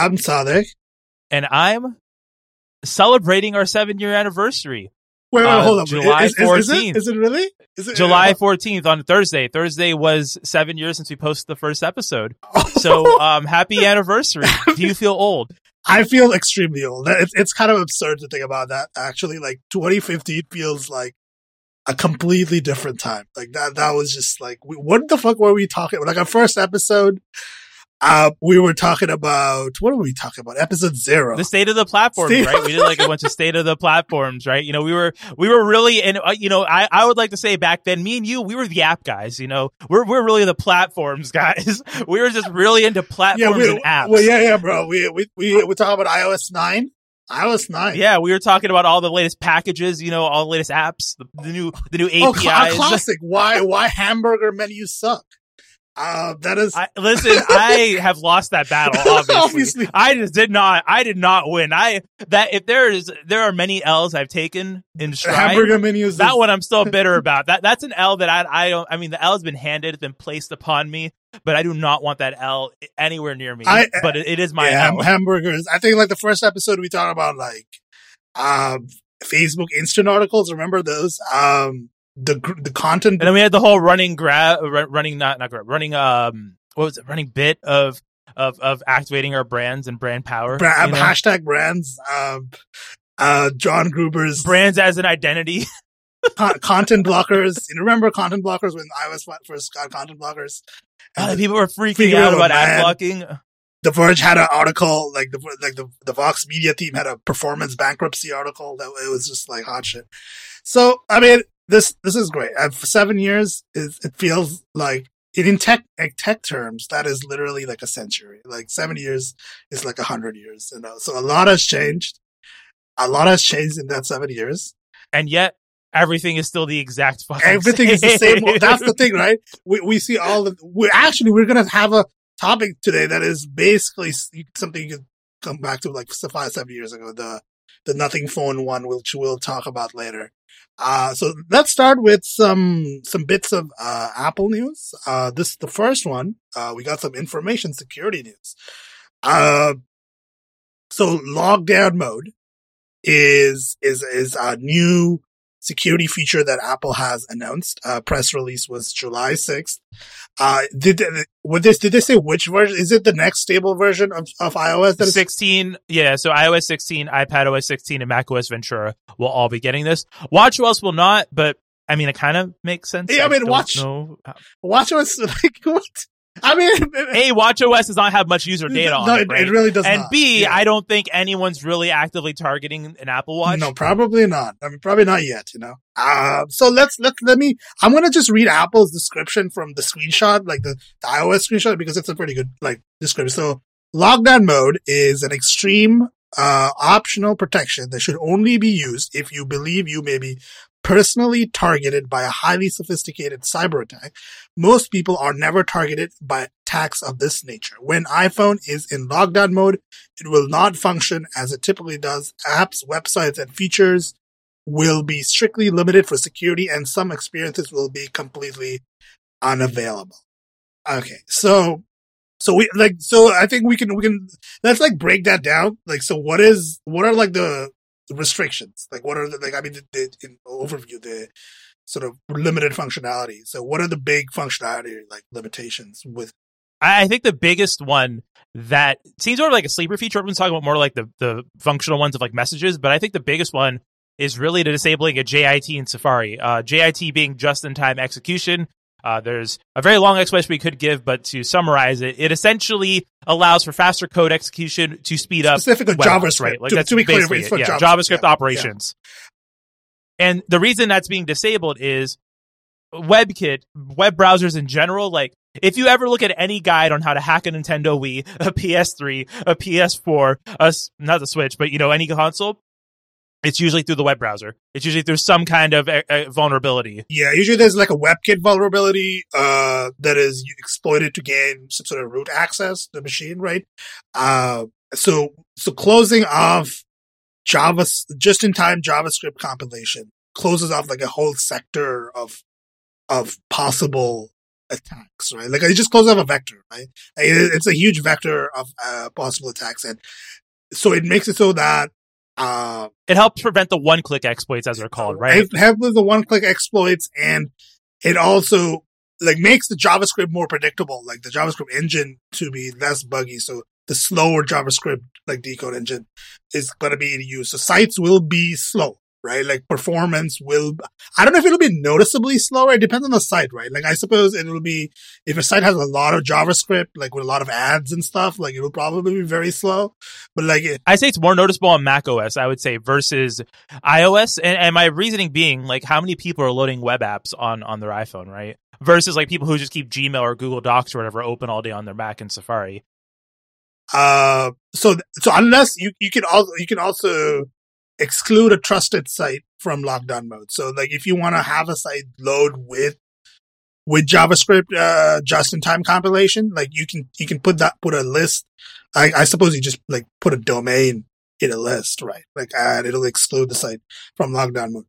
I'm Sadek. And I'm celebrating our seven year anniversary. Wait, wait, Uh, hold on. July is, is, is, it, 14th. is it really? Is it July 14th on Thursday. Thursday was seven years since we posted the first episode. So, um, happy anniversary. Do you feel old? I feel extremely old. It's, it's kind of absurd to think about that. Actually, like 2015 feels like a completely different time. Like that, that was just like, we, what the fuck were we talking? Like our first episode, uh, we were talking about, what were we talking about? Episode zero. The state of the platforms, State- right? We did like a bunch of state of the platforms, right? You know, we were, we were really, and, uh, you know, I, I would like to say back then, me and you, we were the app guys, you know, we're, we're really the platforms guys. we were just really into platforms we, and apps. well, yeah, yeah, bro. We, we, we, we talk about iOS 9. iOS 9. Yeah, we were talking about all the latest packages, you know, all the latest apps, the, the new the new Oh, APIs. a classic. Why, why hamburger menus suck? Uh, that is, I, listen, I have lost that battle. Obviously. Obviously. I just did not. I did not win. I that if there is there are many L's I've taken in stride. hamburger menus. that is- one I'm still bitter about. That that's an L that I I don't. I mean, the L has been handed, it's been placed upon me, but I do not want that L anywhere near me. I- but it, it is my yeah, L. hamburgers. I think like the first episode we talked about like um Facebook instant articles. Remember those? Um the the content And then we had the whole running grab, running not not grab, running um what was it? Running bit of of of activating our brands and brand power. bra- you know? hashtag brands. Um uh John Gruber's brands as an identity. con- content blockers. You remember content blockers when iOS first got content blockers? And people were freaking, out out, about ad blocking. the Verge had an article, like the like the the Vox Media team had a performance bankruptcy article that it was just like hot shit. So I mean, this this is great. Uh, for seven years, it, it feels like in tech like tech terms, that is literally like a century. Like seven years is like a hundred years. You know, so a lot has changed. A lot has changed in that seven years. and yet everything is still the exact fucking Everything is the same. That's the thing, right? We we see all the. We actually we're gonna have a topic today that is basically something you could come back to like five seven years ago. The the nothing phone one, which we'll talk about later. Uh, so let's start with some some bits of uh, Apple news. Uh, this is the first one. Uh, we got some information security news. Uh, so lockdown mode is is is a new security feature that Apple has announced. Uh, press release was July 6th. Uh, did, they- what this, did they say which version? Is it the next stable version of, of iOS that is 16 yeah so ios 16 ipad os 16 and mac os ventura will all be getting this watchOS will not but i mean it kind of makes sense Yeah, I mean, watch- know how- WatchOS? Like, what? I mean, a watchOS does not have much user data on no, it, right? it really does and not. b Yeah. I don't think anyone's really actively targeting an apple watch No, probably not. I mean, probably not yet, you know. Uh, so let's, let, let me, I'm going to just read Apple's description from the screenshot, like the, the iOS screenshot, because it's a pretty good, like, description. So lockdown mode is an extreme, uh, optional protection that should only be used if you believe you may be personally targeted by a highly sophisticated cyber attack. Most people are never targeted by attacks of this nature. When iPhone is in lockdown mode, it will not function as it typically does. Apps, websites, and features will be strictly limited for security and some experiences will be completely unavailable. Okay. So, so we like, so I think we can, we can, let's like break that down. Like, so what is, what are like the restrictions? Like, what are the, like, I mean, the, the in overview, the sort of limited functionality. So what are the big functionality, like limitations with, I think the biggest one that seems of like a sleeper feature. Everyone's talking about more like the, the functional ones of like messages, but I think the biggest one is really to disabling a JIT in Safari. Uh, JIT being just in time execution. Uh, there's a very long explanation we could give, but to summarize it, it essentially allows for faster code execution to speed up specific of web apps, JavaScript? right? Like to, that's to be clear, it. yeah, JavaScript. JavaScript Yeah, operations. And the reason that's being disabled is WebKit, web browsers in general, like if you ever look at any guide on how to hack a Nintendo Wii, a PS3, a PS4, a, not the Switch, but you know, any console, it's usually through the web browser. It's usually through some kind of uh, uh, vulnerability. Yeah, usually there's like a WebKit vulnerability uh, that is exploited to gain some sort of root access to the machine, right? Uh, so so closing off Java just in time JavaScript compilation closes off like a whole sector of of possible attacks, right? Like it just closes off a vector, right? It's a huge vector of uh, possible attacks, and so it makes it so that uh, it helps prevent the one-click exploits, as they're called, right? It helps with the one-click exploits, and it also like makes the JavaScript more predictable, like the JavaScript engine to be less buggy. So the slower JavaScript like decode engine is going to be in use. So sites will be slow, right? Like performance will, I don't know if it'll be noticeably slower. It depends on the site, right? Like I suppose it will be, if a site has a lot of JavaScript, like with a lot of ads and stuff, like it will probably be very slow. But like, it, I say it's more noticeable on Mac OS, I would say, versus iOS. And, and my reasoning being like how many people are loading web apps on, on their iPhone, right? Versus like people who just keep Gmail or Google Docs or whatever open all day on their Mac and Safari. Uh, so, so unless you, you can also, you can also exclude a trusted site from lockdown mode. So like if you want to have a site load with, with JavaScript, uh, just in time compilation, like you can, you can put that, put a list. I, I suppose you just like put a domain in a list, right? Like, and it'll exclude the site from lockdown mode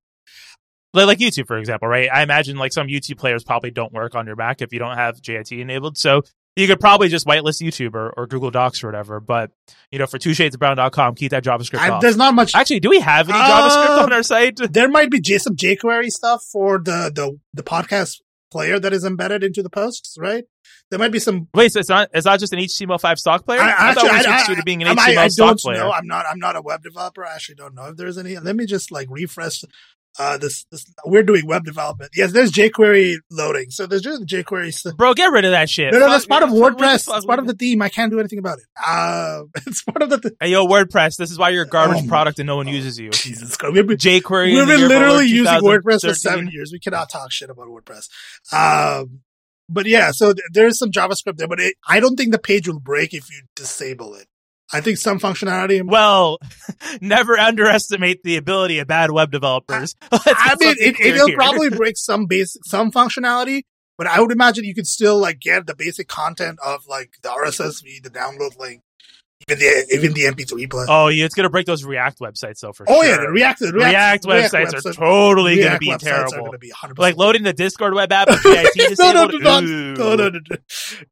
like YouTube, for example, right? I imagine like some YouTube players probably don't work on your Mac if you don't have JIT enabled. So you could probably just whitelist YouTube or, or Google Docs or whatever. But, you know, for two shades of brown.com, keep that JavaScript I. There's not much. Actually, do we have any JavaScript uh, on our site? There might be some jQuery stuff for the, the, the podcast player that is embedded into the posts, right? There might be some. Wait, so it's not it's not just an HTML5 stock player. I, I actually, thought we to being an HTML I, I stock player. Know. I'm not. I'm not a web developer. I actually don't know if there's any. Let me just like refresh uh, this, this, we're doing web development. Yes, there's jQuery loading. So there's just jQuery stuff. Bro, get rid of that shit. No, no, that's part of WordPress. It's part of the theme. I can't do anything about it. Uh, it's part of the. Th- hey, yo, WordPress. This is why you're a garbage oh product and no one uses you. Jesus Christ. We've been, jQuery. We've been literally using WordPress for seven years. We cannot talk shit about WordPress. Um, but yeah, so th- there's some JavaScript there, but it, I don't think the page will break if you disable it. I think some functionality. Well, never underestimate the ability of bad web developers. I mean, it, will probably break some basic, some functionality, but I would imagine you could still like get the basic content of like the RSS feed, the download link, even the even the MP3 player. Oh, yeah, it's gonna break those React websites though for oh, sure. Oh yeah, the React, the React, React, websites React are totally React gonna be terrible. Gonna be like loading the Discord web app with JIT disabled. no, no, do not, no, no, no,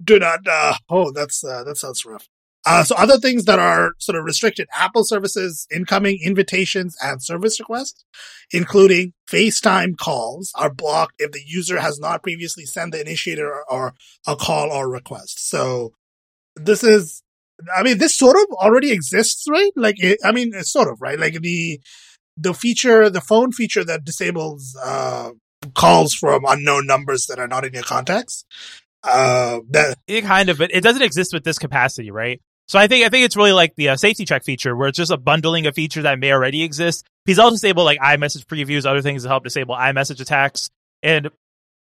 do not. Uh, oh, that's uh, that sounds rough. Uh, so other things that are sort of restricted, Apple services, incoming invitations and service requests, including FaceTime calls are blocked if the user has not previously sent the initiator or, or a call or request. So this is, I mean, this sort of already exists, right? Like, it, I mean, it's sort of, right? Like the, the feature, the phone feature that disables, uh, calls from unknown numbers that are not in your contacts. Uh, that it kind of, but it doesn't exist with this capacity, right? So I think I think it's really like the uh, safety check feature, where it's just a bundling of features that may already exist. He's also disable like iMessage previews, other things to help disable iMessage attacks. And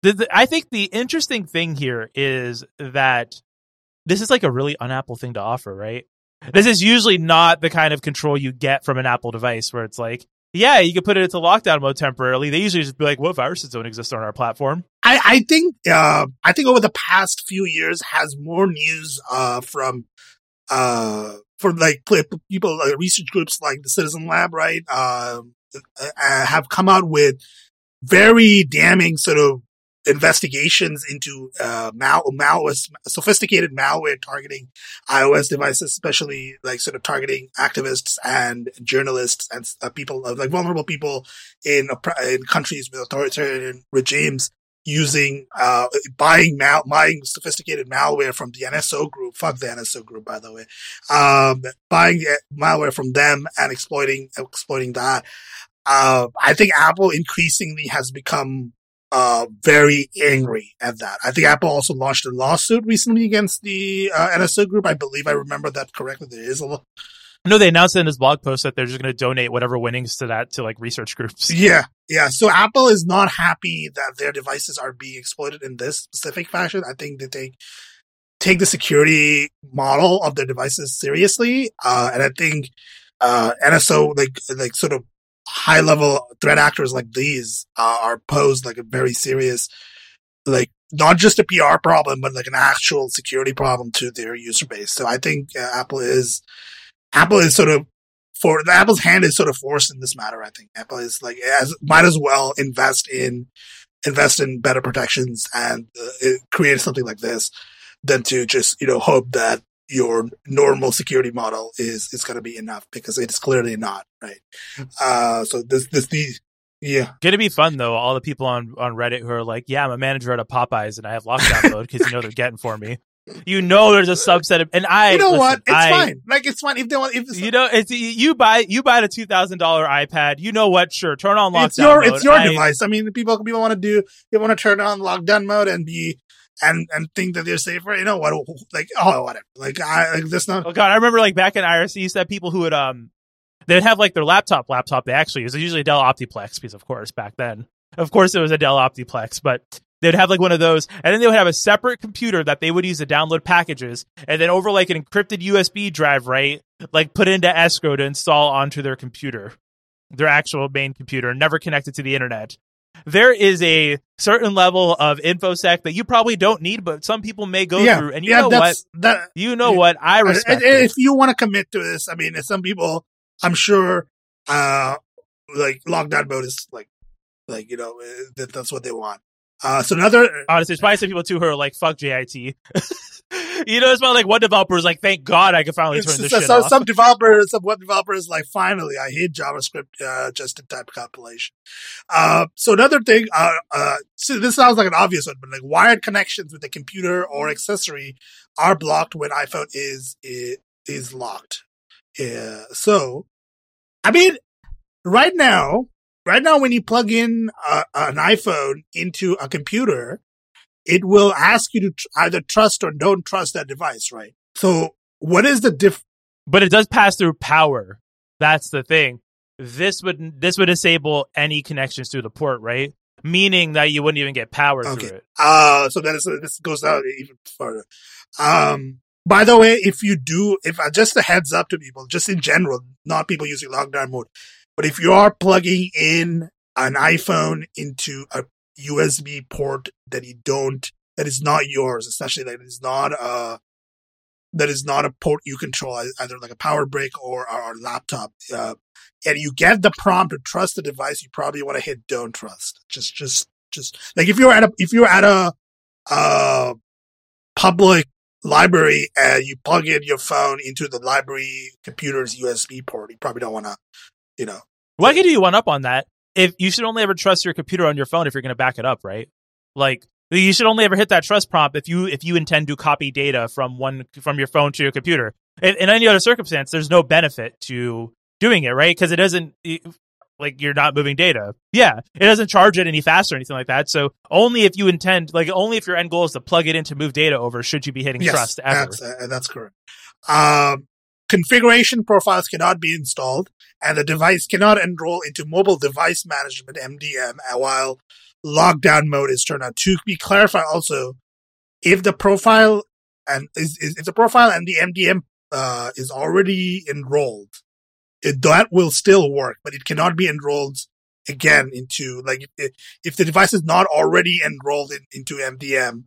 the, the, I think the interesting thing here is that this is like a really un-Apple thing to offer, right? This is usually not the kind of control you get from an Apple device, where it's like, yeah, you can put it into lockdown mode temporarily. They usually just be like, "What viruses don't exist on our platform?" I, I think uh, I think over the past few years has more news uh, from uh, for like people, like research groups like the Citizen Lab, right, uh, uh, have come out with very damning sort of investigations into uh, mal- malware, sophisticated malware targeting iOS devices, especially like sort of targeting activists and journalists and uh, people, uh, like vulnerable people in in countries with authoritarian regimes using uh, buying mal- buying sophisticated malware from the NSO group. Fuck the NSO group, by the way. Um, buying malware from them and exploiting exploiting that. Uh, I think Apple increasingly has become uh, very angry at that. I think Apple also launched a lawsuit recently against the uh, NSO group. I believe I remember that correctly. There is a no, they announced in this blog post that they're just going to donate whatever winnings to that to like research groups. Yeah, yeah. So Apple is not happy that their devices are being exploited in this specific fashion. I think they take take the security model of their devices seriously, uh, and I think uh, NSO like like sort of high level threat actors like these uh, are posed like a very serious like not just a PR problem, but like an actual security problem to their user base. So I think uh, Apple is Apple is sort of for the Apple's hand is sort of forced in this matter. I think Apple is like as might as well invest in invest in better protections and uh, create something like this than to just you know hope that your normal security model is is going to be enough because it's clearly not right. Uh, so this this the yeah. Gonna be fun though. All the people on on Reddit who are like, "Yeah, I'm a manager at a Popeyes and I have lockdown mode because you know they're getting for me." You know, there's a subset of, and I. You know listen, what? It's I, fine. Like it's fine if they want. If You know, it's you buy you buy the two thousand dollar iPad. You know what? Sure, turn on lockdown. it's your mode. it's your I- device. I mean, people people want to do they want to turn on lockdown mode and be and and think that they're safer. You know what? Like oh whatever. Like I like this not. Oh god, I remember like back in IRC, you said people who would um they'd have like their laptop laptop they actually use. It's usually a Dell Optiplex because of course back then. Of course it was a Dell Optiplex, but they'd have like one of those and then they would have a separate computer that they would use to download packages and then over like an encrypted USB drive, right? Like put into escrow to install onto their computer. Their actual main computer, never connected to the internet. There is a certain level of infosec that you probably don't need, but some people may go yeah, through. And you yeah, know what? That You know Yeah. what? I respect and if you want to commit to this, I mean, some people, I'm sure, uh, like lockdown mode is like, like you know, uh, that that's what they want. Uh, so another, Honestly, it's probably some people too who are like, "Fuck JIT." you know, it's about like one developer is like, "Thank God I can finally turn this so- shit so- off." some developers, some web developers, like finally, I hate JavaScript uh, just in time compilation. Uh, so another thing, uh, uh, so this sounds like an obvious one, but like wired connections with the computer or accessory are blocked when iPhone is is, is locked. Yeah. So, I mean, right now, right now, when you plug in uh, an iPhone into a computer, it will ask you to tr- either trust or don't trust that device, right? So, what is the diff? but it does pass through power. That's the thing. This would this would disable any connections through the port, right? Meaning that you wouldn't even get power Okay. through it. Uh, so that is this goes out even further. Um, by the way, if you do, if uh, just a heads up to people, just in general, not people using lockdown mode, but if you are plugging in an iPhone into a USB port that you don't, that is not yours, especially that is not a, that is not a port you control, either like a power brick or or laptop, uh, and you get the prompt to trust the device, you probably want to hit don't trust. Just, just, just like if you're at a, if you're at a, public library and you plug in your phone into the library computer's USB port, you probably don't want to, you know, Well, I can do you one up on that. If you should only ever trust your computer on your phone if you're going to back it up, right? Like you should only ever hit that trust prompt if you if you intend to copy data from one from your phone to your computer. In, in any other circumstance, there's no benefit to doing it, right? Because it doesn't like you're not moving data. Yeah, it doesn't charge it any faster or anything like that. So only if you intend, like only if your end goal is to plug it in to move data over, should you be hitting trust ever. That's, uh, that's correct. Um, configuration profiles cannot be installed, and the device cannot enroll into mobile device management (MDM) while lockdown mode is turned on. To be clarified, also, if the profile and is, is if the profile and the MDM uh, is already enrolled, it, that will still work, but it cannot be enrolled again into like if, if the device is not already enrolled in, into MDM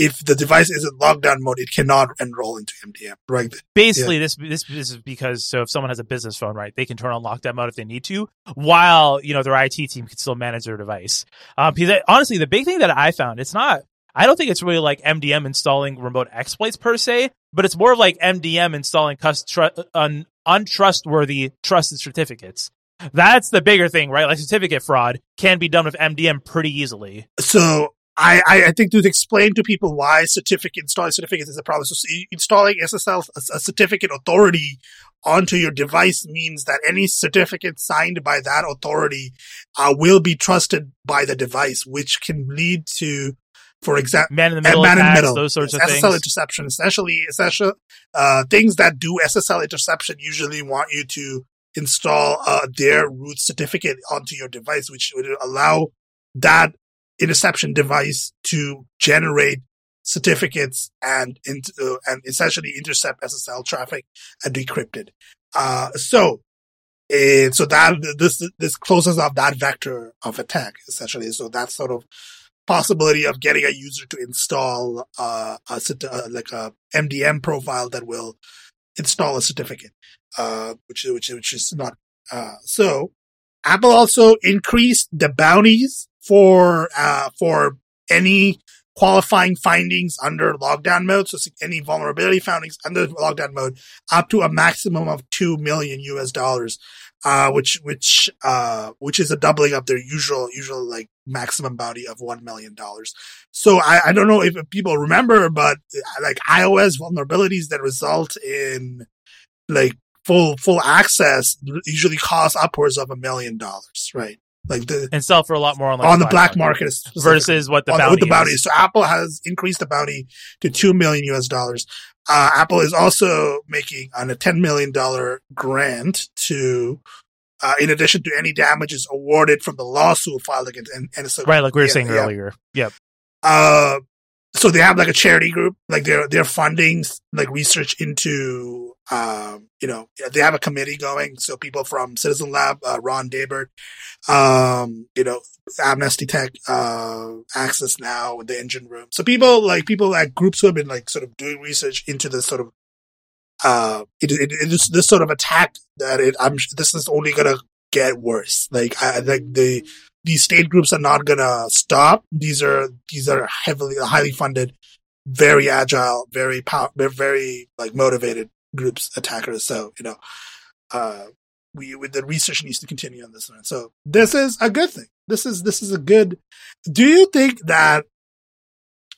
if the device is in lockdown mode, it cannot enroll into MDM. Right? basically this, this this is because so if someone has a business phone right they can turn on lockdown mode if they need to while you know their IT team can still manage their device um because I- honestly the big thing that I found it's not I don't think it's really like MDM installing remote exploits per se but it's more of like MDM installing cus- tru- un- untrustworthy trusted certificates that's the bigger thing right like certificate fraud can be done with MDM pretty easily So I, I, I think to explain to people why certificate installing certificates is a problem. So installing SSL, a, a certificate authority onto your device means that any certificate signed by that authority uh, will be trusted by the device, which can lead to, for example, man in the middle man in the attacks, middle, those sorts of SSL things SSL interception, essentially, essential uh, things that do SSL interception usually want you to install uh, their root certificate onto your device, which would allow that interception device to generate certificates and uh, and essentially intercept SSL traffic and decrypt it. Uh, so. And so that this this closes off that vector of attack essentially. So that sort of possibility of getting a user to install uh, a uh, like a MDM profile that will install a certificate, uh, which which which is not. Uh, so Apple also increased the bounties for uh, for any qualifying findings under lockdown mode. So any vulnerability findings under lockdown mode up to a maximum of 2 million US dollars, uh, which, which, uh, which is a doubling of their usual, usual like maximum bounty of $1 million. So I, I don't know if people remember, but uh, like iOS vulnerabilities that result in like full, full access usually cost upwards of a million dollars, right? Like the and sell for a lot more on, like on the black market, market versus what the on, bounty, what the bounty is. So Apple has increased the bounty to two million US dollars. Uh, Apple is also making on a ten million dollar grant to, uh, in addition to any damages awarded from the lawsuit filed against NSO. Right, like we were yeah, saying yeah. earlier. Yep. Uh, so they have like a charity group, like they're they're funding like research into um, you know, they have a committee going. So people from Citizen Lab, uh, Ron Deibert, um, you know, Amnesty Tech, uh, Access Now the engine room. So people like people like groups who have been like sort of doing research into this sort of, uh, it, it, it is this sort of attack that it, I'm, this is only to get worse. Like, I, like the, these state groups are not going to stop. These are, these are heavily, highly funded, very agile, very power, very like motivated groups attackers. So, you know, uh, we, with the research needs to continue on this one. So this is a good thing. This is, this is a good, do you think that,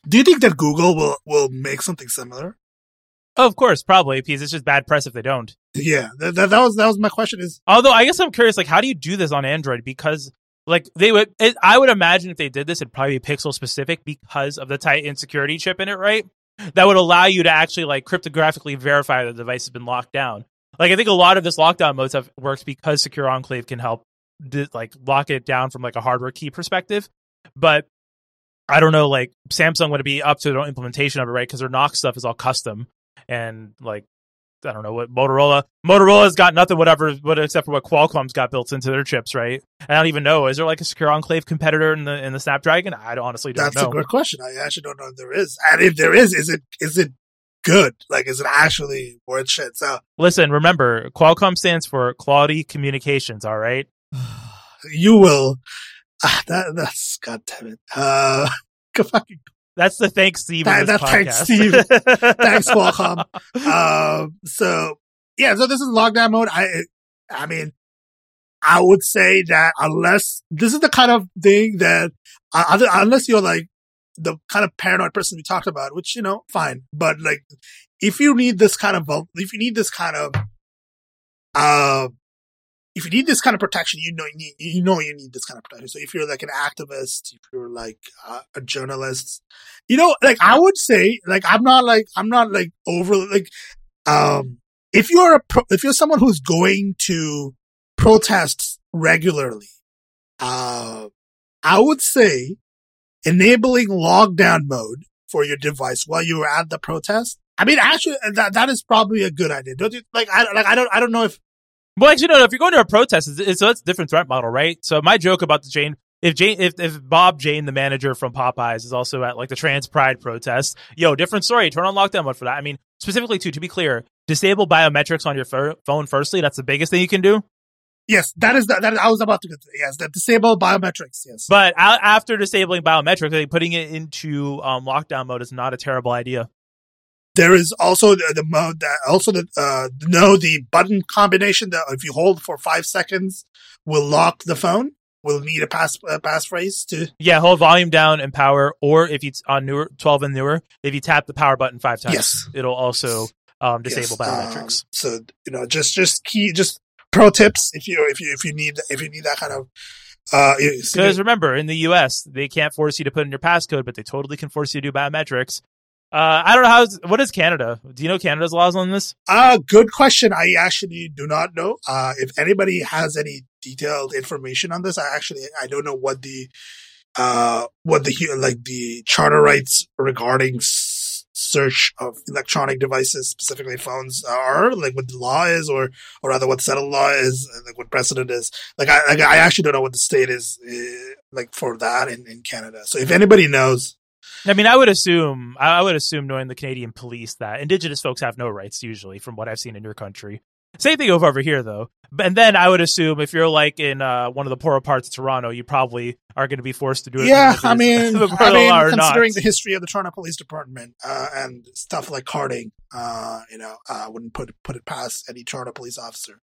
do you think that Google will, will make something similar? Oh, of course, probably because it's just bad press if they don't. Yeah, that, that, that was that was my question. Is although I guess I'm curious, like, how do you do this on Android? Because like they would, it, I would imagine if they did this, it'd probably be pixel specific because of the Titan security chip in it, right? that would allow you to actually like cryptographically verify that the device has been locked down. Like I think a lot of this lockdown mode stuff works because Secure Enclave can help like lock it down from like a hardware key perspective. But I don't know, like Samsung would be up to the implementation of it, right? Because their Knox stuff is all custom, and like I don't know what Motorola. Motorola's got nothing, whatever, what except for what Qualcomm's got built into their chips, right? I don't even know. Is there like a secure enclave competitor in the in the Snapdragon? I honestly don't That's know. That's a good question. I actually don't know if there is, and if there is, is it is it good? Like, is it actually worth shit? So listen, remember, Qualcomm stands for Quality Communications. All right, you will. Uh, that that's god damn it. Uh, fucking that's the thanks Steve. That, that's thanks Steve. thanks Qualcomm. Um, so yeah, so this is lockdown mode. I, I mean, I would say that unless this is the kind of thing that uh, unless you're like the kind of paranoid person we talked about, which you know, fine, but like if you need this kind of if you need this kind of uh if you need this kind of protection, you know you need, you know you need this kind of protection. So if you're like an activist, if you're like uh, a journalist, you know, like I would say, like I'm not like I'm not like over like um if you're a pro- if you're someone who's going to protests regularly, uh, I would say enabling lockdown mode for your device while you are at the protest. I mean, actually, that that is probably a good idea. Don't you like? I like. I don't. I don't know if well, actually, no, no. If you're going to a protest, it's, it's, so that's a different threat model, right? So my joke about the Jane, if Jane, if, if Bob Jane, the manager from Popeyes, is also at like the trans pride protest, yo, different story. Turn on lockdown mode for that. I mean, specifically too, to be clear, disable biometrics on your phone. Firstly, that's the biggest thing you can do. Yes, that is the, that. I was about to get to. Yes, that disable biometrics. Yes, but after disabling biometrics, putting it into um, lockdown mode is not a terrible idea. There is also the, the mode that also the uh no the button combination that if you hold for five seconds will lock the phone. Will need a pass a passphrase to yeah hold volume down and power or if it's on newer twelve and newer if you tap the power button five times yes. it'll also um, disable yes. biometrics. Um, so you know just just key just pro tips if you if you if you need if you need that kind of uh, because remember, in the U.S., they can't force you to put in your passcode, but they totally can force you to do biometrics. Uh, I don't know how. What is Canada? Do you know Canada's laws on this? Uh, good question. I actually do not know. Uh, if anybody has any detailed information on this, I actually I don't know what the uh what the like the charter rights regarding search of electronic devices, specifically phones, are like what the law is, or or rather what settled law is, like what precedent is. Like I like, I actually don't know what the state is uh, like for that in in Canada. So if anybody knows I mean, I would assume, I would assume, knowing the Canadian police, that Indigenous folks have no rights usually, from what I've seen in your country. Same thing over over here though. And then I would assume if you're like in uh, one of the poorer parts of Toronto, you probably are going to be forced to do it. Yeah, I mean, I mean considering not. the history of the Toronto Police Department uh, and stuff like carding, uh, you know, I wouldn't put put it past any Toronto police officer.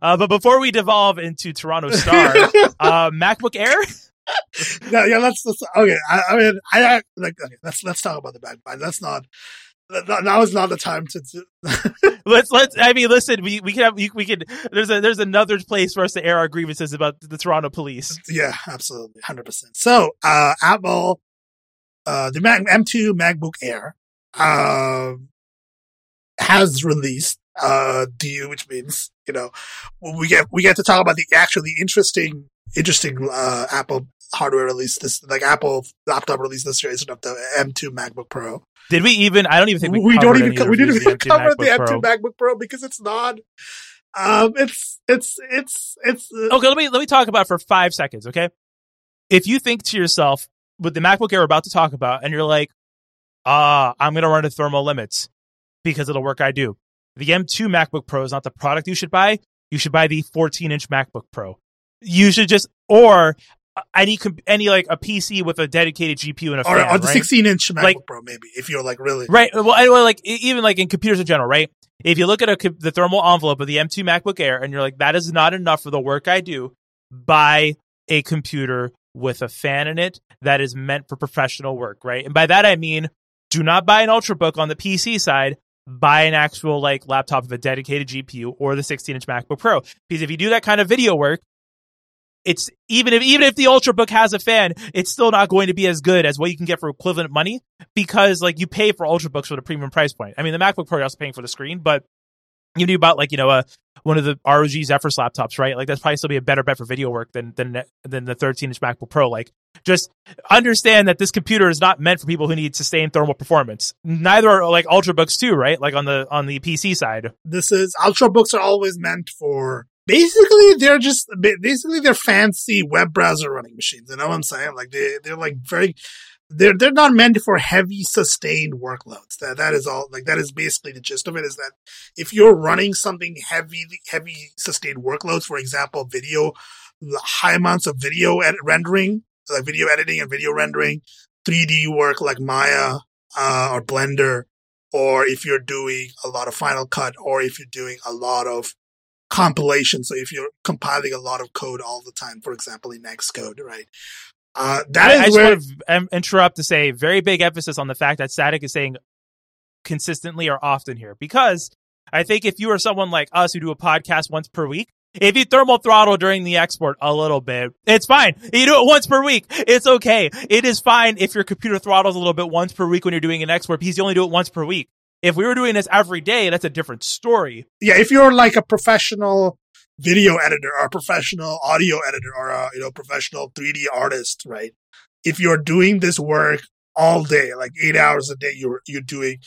Uh, but before we devolve into Toronto Star, uh, MacBook Air. Yeah, yeah. Let's, let's okay. I, I mean, I like. Okay, let's let's talk about the MacBook. Let's not now is not the time to. let's let's. I mean, listen. We we can have we, we can. There's a there's another place for us to air our grievances about the Toronto police. Yeah, absolutely, hundred percent. So, uh, Apple, uh, the Mac M2 MacBook Air, uh, has released uh DU, which means you know we get we get to talk about the actually interesting interesting uh Apple hardware release this like Apple laptop release this year of the M2 MacBook Pro. Did we even? I don't even think we. We don't even. Co- we didn't even cover the M2 MacBook Pro because it's not. Um, it's it's it's it's. Uh, okay, let me let me talk about for five seconds. Okay, if you think to yourself with the MacBook Air we're about to talk about, and you're like, ah, uh, I'm gonna run to thermal limits because of the work I do. The M2 MacBook Pro is not the product you should buy. You should buy the 14 inch MacBook Pro. You should just, or any any like a PC with a dedicated GPU and a or, fan, or the right? 16 inch MacBook like, Pro, maybe if you're like really right. Well, like even like in computers in general, right? If you look at a, the thermal envelope of the M2 MacBook Air and you're like, that is not enough for the work I do, buy a computer with a fan in it that is meant for professional work, right? And by that I mean, do not buy an Ultrabook on the PC side. Buy an actual like laptop with a dedicated GPU or the 16 inch MacBook Pro. Because if you do that kind of video work, it's even if even if the ultrabook has a fan it's still not going to be as good as what you can get for equivalent money because like you pay for ultrabooks with a premium price point i mean the macbook pro you're also paying for the screen but you do about like you know uh, one of the ROG Zephyrus laptops, right? Like that's probably still be a better bet for video work than than than the 13 inch MacBook Pro. Like, just understand that this computer is not meant for people who need sustained thermal performance. Neither are like ultrabooks too, right? Like on the on the PC side. This is ultrabooks are always meant for basically they're just basically they're fancy web browser running machines. You know what I'm saying? Like they they're like very they're they're not meant for heavy sustained workloads. That that is all like that is basically the gist of it is that if you're running something heavy heavy sustained workloads, for example, video high amounts of video ed- rendering, like video editing and video rendering, 3D work like Maya uh, or Blender, or if you're doing a lot of Final Cut, or if you're doing a lot of compilation. So if you're compiling a lot of code all the time, for example, in Xcode, right? Uh, that I, is I where... want to interrupt to say very big emphasis on the fact that static is saying consistently or often here because I think if you are someone like us who do a podcast once per week, if you thermal throttle during the export a little bit, it's fine. You do it once per week. It's okay. It is fine if your computer throttles a little bit once per week when you're doing an export because you only do it once per week. If we were doing this every day, that's a different story. Yeah, if you're like a professional video editor or a professional audio editor or a you know professional 3D artist, right? If you're doing this work all day, like eight hours a day, you're you're doing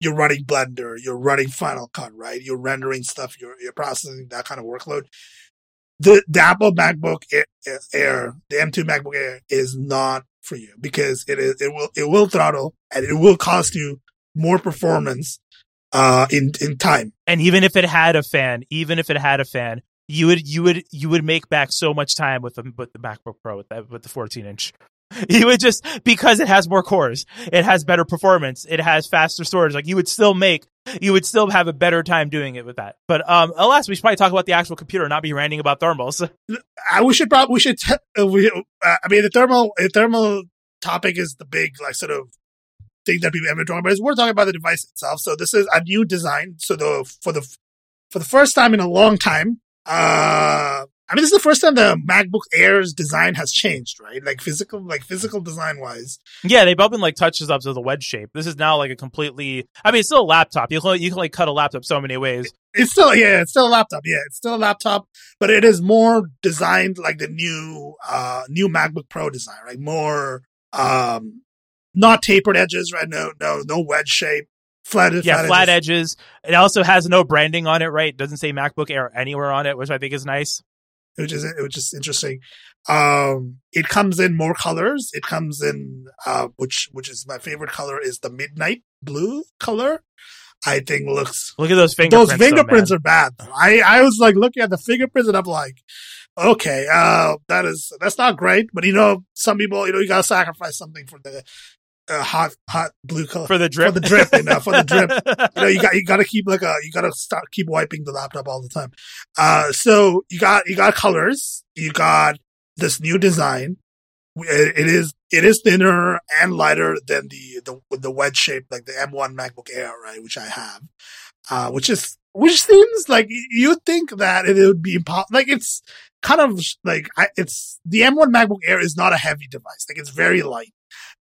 you're running Blender, you're running Final Cut, right? You're rendering stuff, you're you're processing that kind of workload. The, the Apple MacBook Air, the M2 MacBook Air is not for you because it is it will it will throttle and it will cost you more performance uh, in in time. And even if it had a fan, even if it had a fan, you would you would you would make back so much time with the with the MacBook Pro with that with the 14 inch. You would just because it has more cores, it has better performance, it has faster storage. Like you would still make you would still have a better time doing it with that. But um, alas, we should probably talk about the actual computer, not be ranting about thermals. I, we should probably we should. T- uh, we, uh, I mean, the thermal the thermal topic is the big like sort of thing that have been talking about is we're talking about the device itself. So this is a new design. So the for the for the first time in a long time, uh, I mean, this is the first time the MacBook Air's design has changed, right? Like physical, like physical design wise. Yeah, they've all been like touches up to the wedge shape. This is now like a completely. I mean, it's still a laptop. You can you can like cut a laptop so many ways. It's still yeah, it's still a laptop. Yeah, it's still a laptop, but it is more designed like the new uh new MacBook Pro design, right? More um not tapered edges, right? No, no, no wedge shape. Flat, yeah, flat, flat edges. edges. It also has no branding on it, right? It doesn't say MacBook Air anywhere on it, which I think is nice. Which is which is interesting. Um, it comes in more colors. It comes in uh, which which is my favorite color is the midnight blue color. I think looks Look at those fingerprints. those fingerprints though, are bad. I I was like looking at the fingerprints and I'm like, okay, uh, that is that's not great. But you know, some people, you know, you gotta sacrifice something for the uh, hot hot blue color for the drip. for the drip, you know, for the drip. you know, you got you got to keep like a you got to start keep wiping the laptop all the time. Uh, so you got you got colors, you got this new design. It, it is it is thinner and lighter than the the the wedge shape like the M1 MacBook Air, right, which I have, uh, which is which seems like you think that it would be impossible. Like it's kind of like I, it's the M1 MacBook Air is not a heavy device. Like it's very light.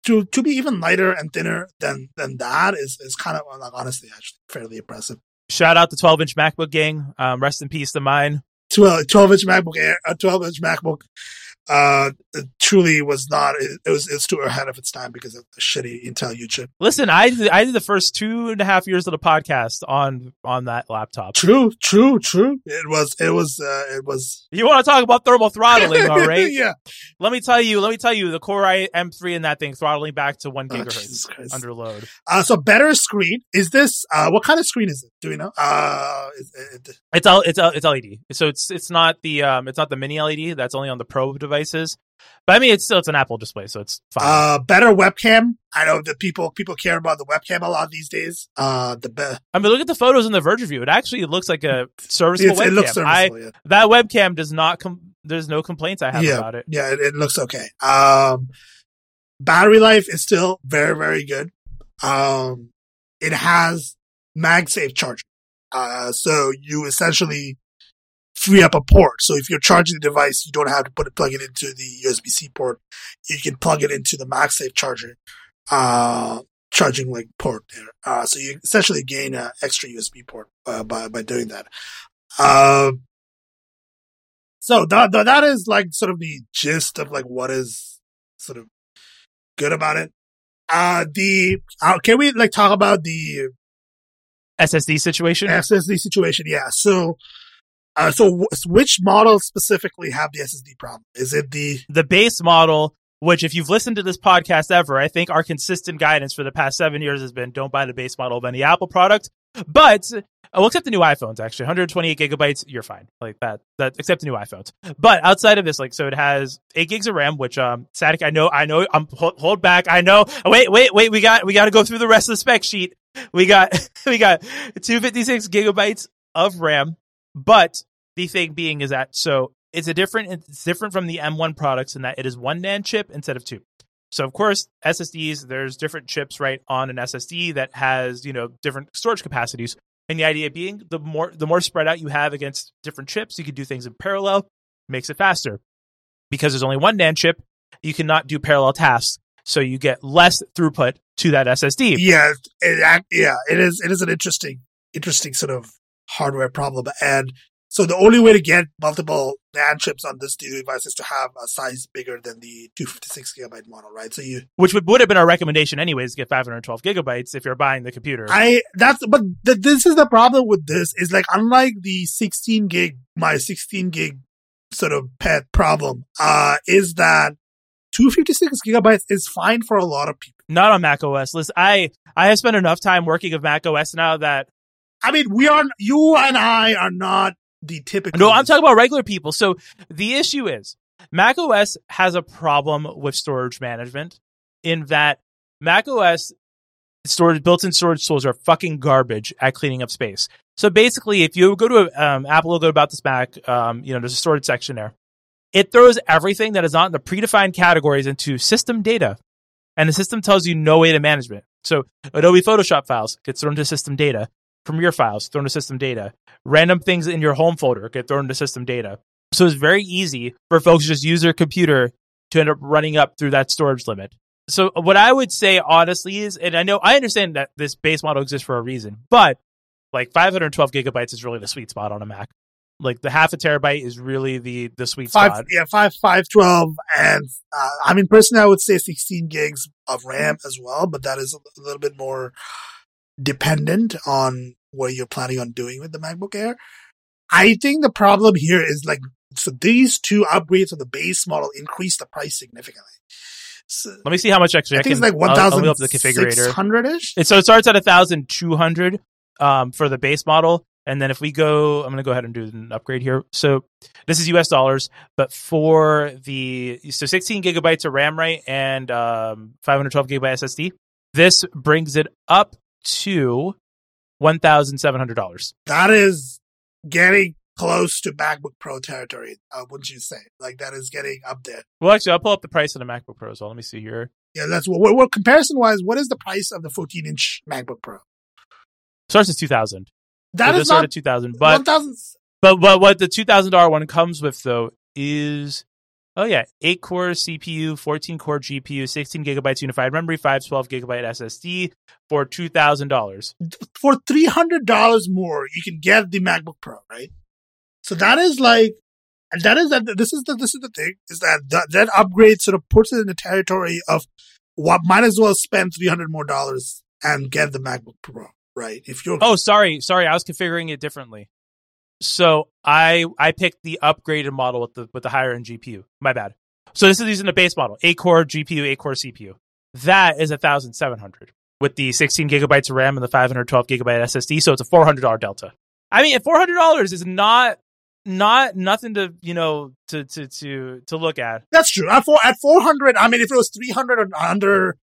To to be even lighter and thinner than than that is is kind of like honestly actually fairly impressive. Shout out the 12 inch MacBook gang. Um, rest in peace to mine. 12, 12 inch MacBook Air, a 12 inch MacBook, uh, it truly was not, it, it was, it's too ahead of its time because of the shitty Intel U chip. Listen, I did, I did the first two and a half years of the podcast on on that laptop. True, true, true. It was, it was, uh, it was. You want to talk about thermal throttling, all right? yeah. Let me tell you. Let me tell you. The Core i M3 in that thing throttling back to one gigahertz Jesus Christ. under load. Uh, so better screen. Is this, uh, what kind of screen is it? Do we know? Uh, is it, It's L, it's it's LED. So it's it's not the um it's not the mini LED. That's only on the Pro devices. But I mean, it's still it's an Apple display, so it's fine. uh, better webcam. I know that people, people care about the webcam a lot these days. Uh, the be- I mean, look at the photos in the Verge review. It actually looks like a serviceable it's, webcam. it looks I, serviceable. yeah. that webcam does not com- there's no complaints I have yeah, about it. Yeah, it, it looks okay. Um, battery life is still very, very good. Um, it has MagSafe charging. Uh, so you essentially free up a port. So if you're charging the device, you don't have to put it, plug it into the USB-C port. You can plug it into the MagSafe charger, uh, charging like port there. Uh, so you essentially gain an extra USB port, uh, by, by doing that. Um, so that, that that is like sort of the gist of like what is sort of good about it. Uh, the, uh, can we like talk about the SSD situation. SSD situation? Yeah. So, uh, so w- which models specifically have the SSD problem? Is it the, the base model, which if you've listened to this podcast ever, I think our consistent guidance for the past seven years has been don't buy the base model of any Apple product. But uh, well, except the new iPhones, actually, 128 gigabytes, you're fine. Like that, that except the new iPhones. But outside of this, like, so it has eight gigs of RAM, which um, static. I know, I know. I'm hold, hold back. I know. Wait, wait, wait. We got, we got to go through the rest of the spec sheet. We got, we got 256 gigabytes of RAM. But the thing being is that so it's a different it's different from the M1 products in that it is one NAND chip instead of two. So of course SSDs there's different chips right on an SSD that has you know different storage capacities. And the idea being the more the more spread out you have against different chips, you can do things in parallel, makes it faster. Because there's only one NAND chip, you cannot do parallel tasks, so you get less throughput to that SSD. yeah, it, yeah, it is, it is an interesting, interesting sort of hardware problem. And so the only way to get multiple NAND chips on this device is to have a size bigger than the 256 gigabyte model, right? So you, Which would, would have been our recommendation anyways, to get 512 gigabytes if you're buying the computer. I that's but th- this is the problem with this is like unlike the 16 gig my 16 gig sort of pet problem uh is that 256 gigabytes is fine for a lot of people. not on Mac OS. Listen, I I have spent enough time working with Mac OS now that I mean, we are you and I are not the typical. no, I'm talking about regular people. So the issue is Mac OS has a problem with storage management in that Mac OS storage built-in storage tools are fucking garbage at cleaning up space. So basically, if you go to um, Apple will go about this Mac, um, you know, there's a storage section there. It throws everything that is not in the predefined categories into system data, and the system tells you no way to manage it. So Adobe Photoshop files gets thrown to system data. Premiere files thrown to system data. Random things in your home folder get thrown to system data. So it's very easy for folks to just use their computer to end up running up through that storage limit. So what I would say honestly is, and I know I understand that this base model exists for a reason, but like 512 gigabytes is really the sweet spot on a Mac. Like the half a terabyte is really the the sweet five, spot. yeah, five, five, twelve, and uh, I mean, personally, I would say sixteen gigs of RAM as well, but that is a little bit more dependent on what you're planning on doing with the MacBook Air. I think the problem here is like, so these two upgrades of the base model increase the price significantly. So, Let me see how much actually I, I think can. it's like I'll- one I'll thousand look up the configurator. six hundred ish. It, so it starts at thousand two hundred um, for the base model, and then if we go, I'm going to go ahead and do an upgrade here. So this is U.S. dollars, but for the so 16 gigabytes of RAM, right, and um, 512 gigabyte SSD, this brings it up to one thousand seven hundred dollars. That is getting close to MacBook Pro territory. Uh, wouldn't you say? Like that is getting up there. Well, actually, I'll pull up the price of the MacBook Pro as well. Let me see here. Yeah, that's what. What, what comparison wise? What is the price of the 14 inch MacBook Pro? Starts at two thousand. That so is not two thousand, but one thousand. But what what the two thousand dollar one comes with though is oh yeah, eight core CPU, fourteen core GPU, sixteen gigabytes unified memory, five twelve gigabyte SSD for two thousand dollars. For three hundred dollars more, you can get the MacBook Pro, right? So that is like, and that is that. This is the this is the thing is that that, that upgrade sort of puts it in the territory of what might as well spend three hundred more dollars and get the MacBook Pro, right? If you're Oh, sorry, sorry, I was configuring it differently. So I I picked the upgraded model with the with the higher end GPU. My bad. So this is using the base model, eight core GPU, eight core CPU. That is a thousand seven hundred with the sixteen gigabytes of RAM and the five hundred twelve gigabyte SSD. So it's a four hundred dollar delta. I mean, four hundred dollars is not not nothing to you know to to to to look at. That's true. At four at four hundred, I mean, if it was three hundred or under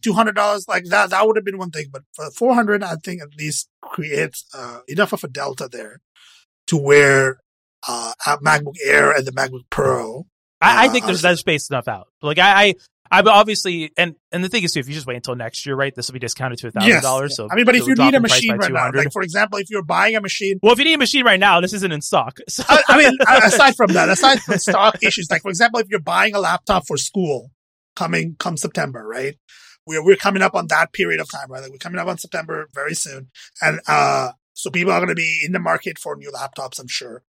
two hundred dollars like that, that would have been one thing. But for four hundred, I think at least creates uh, enough of a delta there to where uh, a MacBook Air and the MacBook Pro. I, I Uh, think there's I- there's space enough out. Like I, I, I obviously, and and the thing is too, if you just wait until next year, right, this will be discounted to a thousand dollars. So I mean, but if you need a drop the price machine right now, like for example, if you're buying a machine, well, if you need a machine right now, this isn't in stock. So I, I mean, uh, aside from that, aside from stock issues, like for example, if you're buying a laptop for school coming come September, right? We're we're coming up on that period of time, right? Like we're coming up on September very soon, and uh, so people are going to be in the market for new laptops, I'm sure.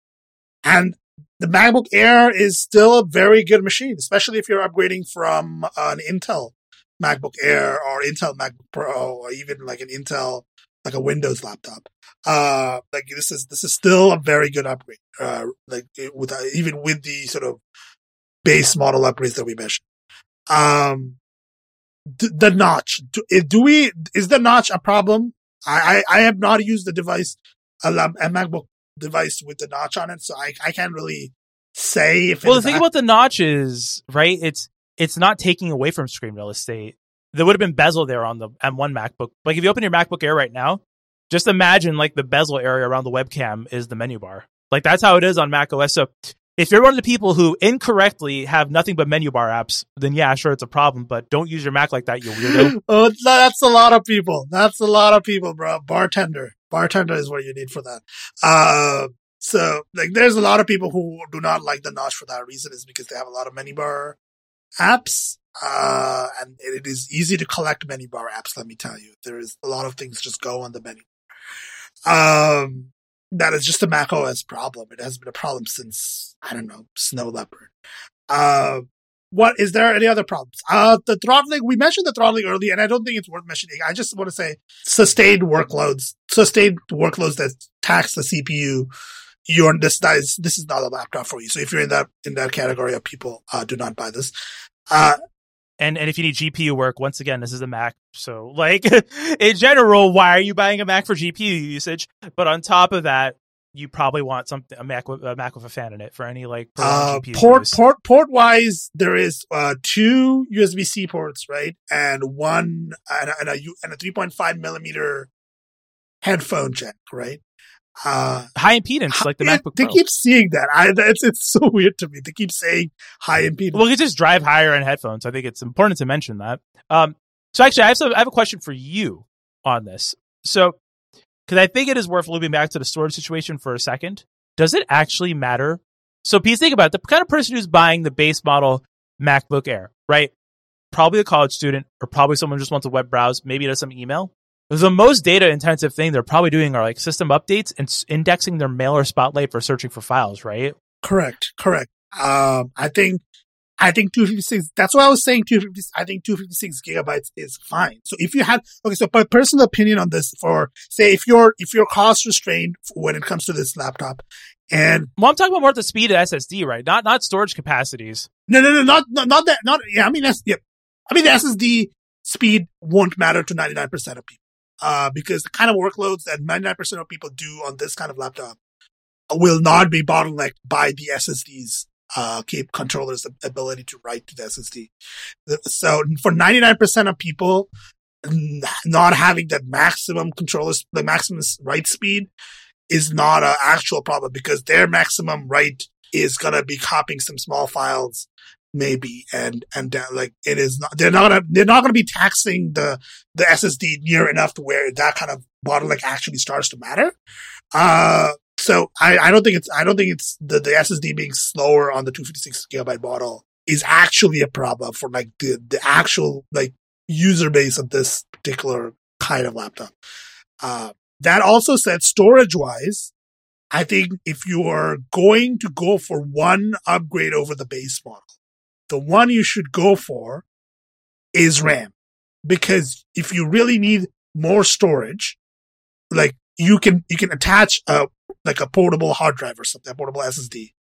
And the MacBook Air is still a very good machine, especially if you're upgrading from an Intel MacBook Air or Intel MacBook Pro, or even like an Intel like a Windows laptop. Uh, like this is this is still a very good upgrade. Uh, like it- with uh, even with the sort of base model upgrades that we mentioned. Um, d- the notch. Do, eh, do we? Is the notch a problem? I I, I have not used the device a, a MacBook device with the notch on it, so I I can't really say if. well, the thing ac- about the notch is right. It's it's not taking away from screen real estate. There would have been bezel there on the M1 MacBook. Like if you open your MacBook Air right now, just imagine like the bezel area around the webcam is the menu bar. Like that's how it is on Mac OS. So if you're one of the people who incorrectly have nothing but menu bar apps, then yeah, sure, it's a problem. But don't use your Mac like that, you weirdo. Oh, that's a lot of people. That's a lot of people, bro. Bartender. Bartender is what you need for that. Uh, so like there's a lot of people who do not like the notch for that reason is because they have a lot of menu bar apps. Uh, and it is easy to collect menu bar apps. Let me tell you, there is a lot of things just go on the menu. Um, that is just a Mac OS problem. It has been a problem since, I don't know, Snow Leopard. Uh, what is there any other problems? Uh, the throttling, we mentioned the throttling earlier, and I don't think it's worth mentioning. I just want to say sustained workloads, sustained workloads that tax the CPU. You're this that is this is not a laptop for you. So if you're in that in that category of people, uh, do not buy this. Uh, and and if you need GPU work, once again, this is a Mac. So like in general, why are you buying a Mac for GPU usage? But on top of that, you probably want something a Mac with a Mac with a fan in it for any like uh, port use. port port wise, there is uh two USB C ports, right, and one and a, and a, and a 3.5 millimeter headphone jack, right. Uh, high impedance like the Yeah, MacBook They Pro. keep seeing that. I, it's it's so weird to me. They keep saying high impedance. well, you just drive higher end headphones. I think it's important to mention that. Um, so actually, I have some, I have a question for you on this. So, because I think it is worth looping back to the storage situation for a second. Does it actually matter? So, please think about it. the kind of person who's buying the base model MacBook Air, right? Probably a college student, or probably someone who just wants to web browse. Maybe does some email. The most data intensive thing they're probably doing are like system updates and s- indexing their mail or spotlight for searching for files, right? correct, correct. Um, I think I think 256. That's why I was saying 256. I think 256 gigabytes is fine. So if you had okay, so my personal opinion on this for say if you're if you're cost restrained when it comes to this laptop, and Well, I'm talking about more the speed of SSD, right? Not not storage capacities. no, no, no, not not, not that, not yeah. I mean that's yeah. I mean, the SSD speed won't matter to 99% of people. Uh, because the kind of workloads that 99% of people do on this kind of laptop will not be bottlenecked by the SSD's uh, keep controller's ability to write to the SSD. So for 99% of people, not having that maximum controller, the maximum write speed is not an actual problem because their maximum write is going to be copying some small files maybe and and uh, like it is not they're not gonna they're not gonna be taxing the the ssd near enough to where that kind of bottleneck actually starts to matter uh so I, I don't think it's I don't think it's the, the SSD being slower on the 256 gigabyte model is actually a problem for like the, the actual like user base of this particular kind of laptop. Uh, that also said, storage wise, I think if you are going to go for one upgrade over the base model, the one you should go for is RAM. Because if you really need more storage, like you can, you can attach a like a portable hard drive or something, a portable SSD.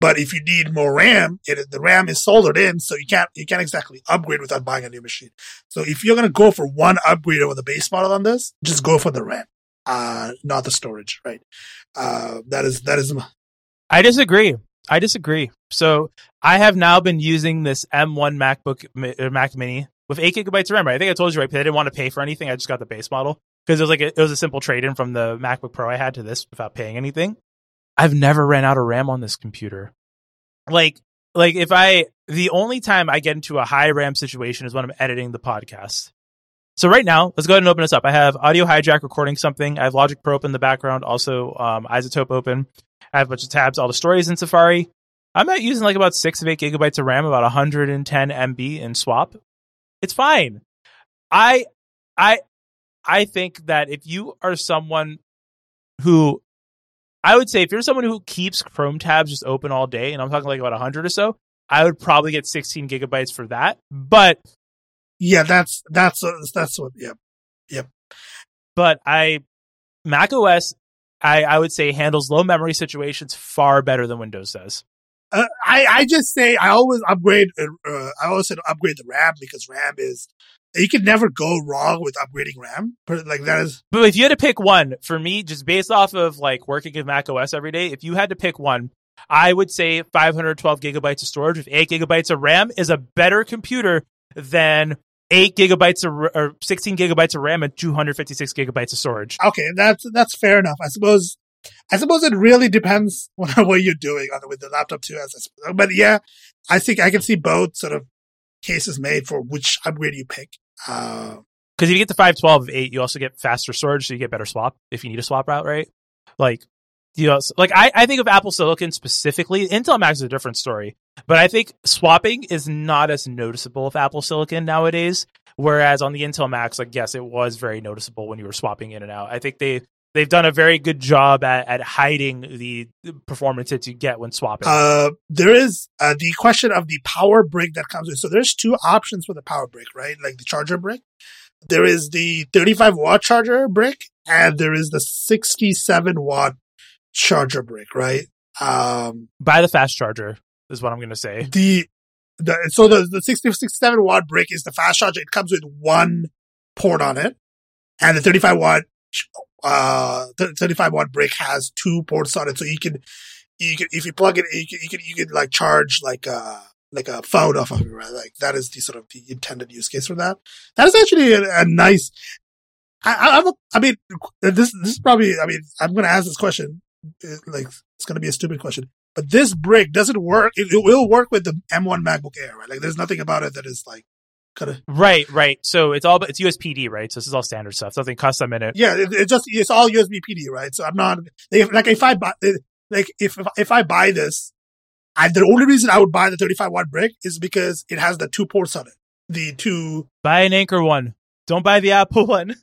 But if you need more RAM, it, the RAM is soldered in, so you can't you can't exactly upgrade without buying a new machine. So if you're gonna go for one upgrade over the base model on this, just go for the RAM, uh, not the storage, right? Uh, that is that is. I disagree. I disagree. So I have now been using this M1 MacBook uh, Mac Mini with eight gigabytes of RAM. I think I told you right. I didn't want to pay for anything. I just got the base model because it was like a, it was a simple trade in from the MacBook Pro I had to this without paying anything. I've never ran out of RAM on this computer. Like like if I the only time I get into a high RAM situation is when I'm editing the podcast. So right now, let's go ahead and open this up. I have Audio Hijack recording something. I have Logic Pro open in the background, also um, iZotope open. I have a bunch of tabs, all the stories in Safari. I'm not using like about six of eight gigabytes of RAM, about 110 MB in swap. It's fine. I I I think that if you are someone who I would say if you're someone who keeps Chrome tabs just open all day, and I'm talking like about 100 or so, I would probably get 16 gigabytes for that. But yeah, that's that's uh, that's what. Yep, yep. But I Mac OS, I I would say handles low memory situations far better than Windows does. Uh, I I just say I always upgrade. Uh, I always said upgrade the RAM because RAM is you can never go wrong with upgrading RAM. Like that is. But if you had to pick one for me, just based off of like working with Mac OS every day, if you had to pick one, I would say 512 gigabytes of storage with eight gigabytes of RAM is a better computer than eight gigabytes of, or 16 gigabytes of RAM and 256 gigabytes of storage. Okay, that's that's fair enough. I suppose. I suppose it really depends on what you're doing on the, with the laptop too. As I but yeah, I think I can see both sort of cases made for which upgrade you pick. Because uh, if you get the 512 of 8, you also get faster storage, so you get better swap if you need a swap route, right? Like, you know, like I, I think of Apple Silicon specifically. Intel Macs is a different story, but I think swapping is not as noticeable with Apple Silicon nowadays. Whereas on the Intel Macs, like yes, it was very noticeable when you were swapping in and out. I think they they've done a very good job at, at hiding the performance that you get when swapping. Uh, there is uh, the question of the power brick that comes with. So there's two options for the power brick, right? Like the charger brick. There is the 35 watt charger brick and there is the 67 watt charger brick, right? Um, buy the fast charger is what I'm going to say. The, the, so the, the 60, 67 watt brick is the fast charger. It comes with one port on it and the 35 watt uh 35 watt brick has two ports on it, so you can you can if you plug it, you can you can, you can like charge like a uh, like a phone off of it, right? Like that is the sort of the intended use case for that. That is actually a, a nice. I, I, I mean, this this is probably. I mean, I'm going to ask this question. Like, it's going to be a stupid question, but this brick doesn't work. It, it will work with the M1 MacBook Air, right? Like, there's nothing about it that is like kind of right, right. So it's all but it's USB PD, right? So this is all standard stuff. Nothing custom in it. Yeah, it, it just it's all USB PD, right? So I'm not like if I buy like if if I buy this, I, the only reason I would buy the 35 watt brick is because it has the two ports on it. The two buy an Anker one. Don't buy the Apple one.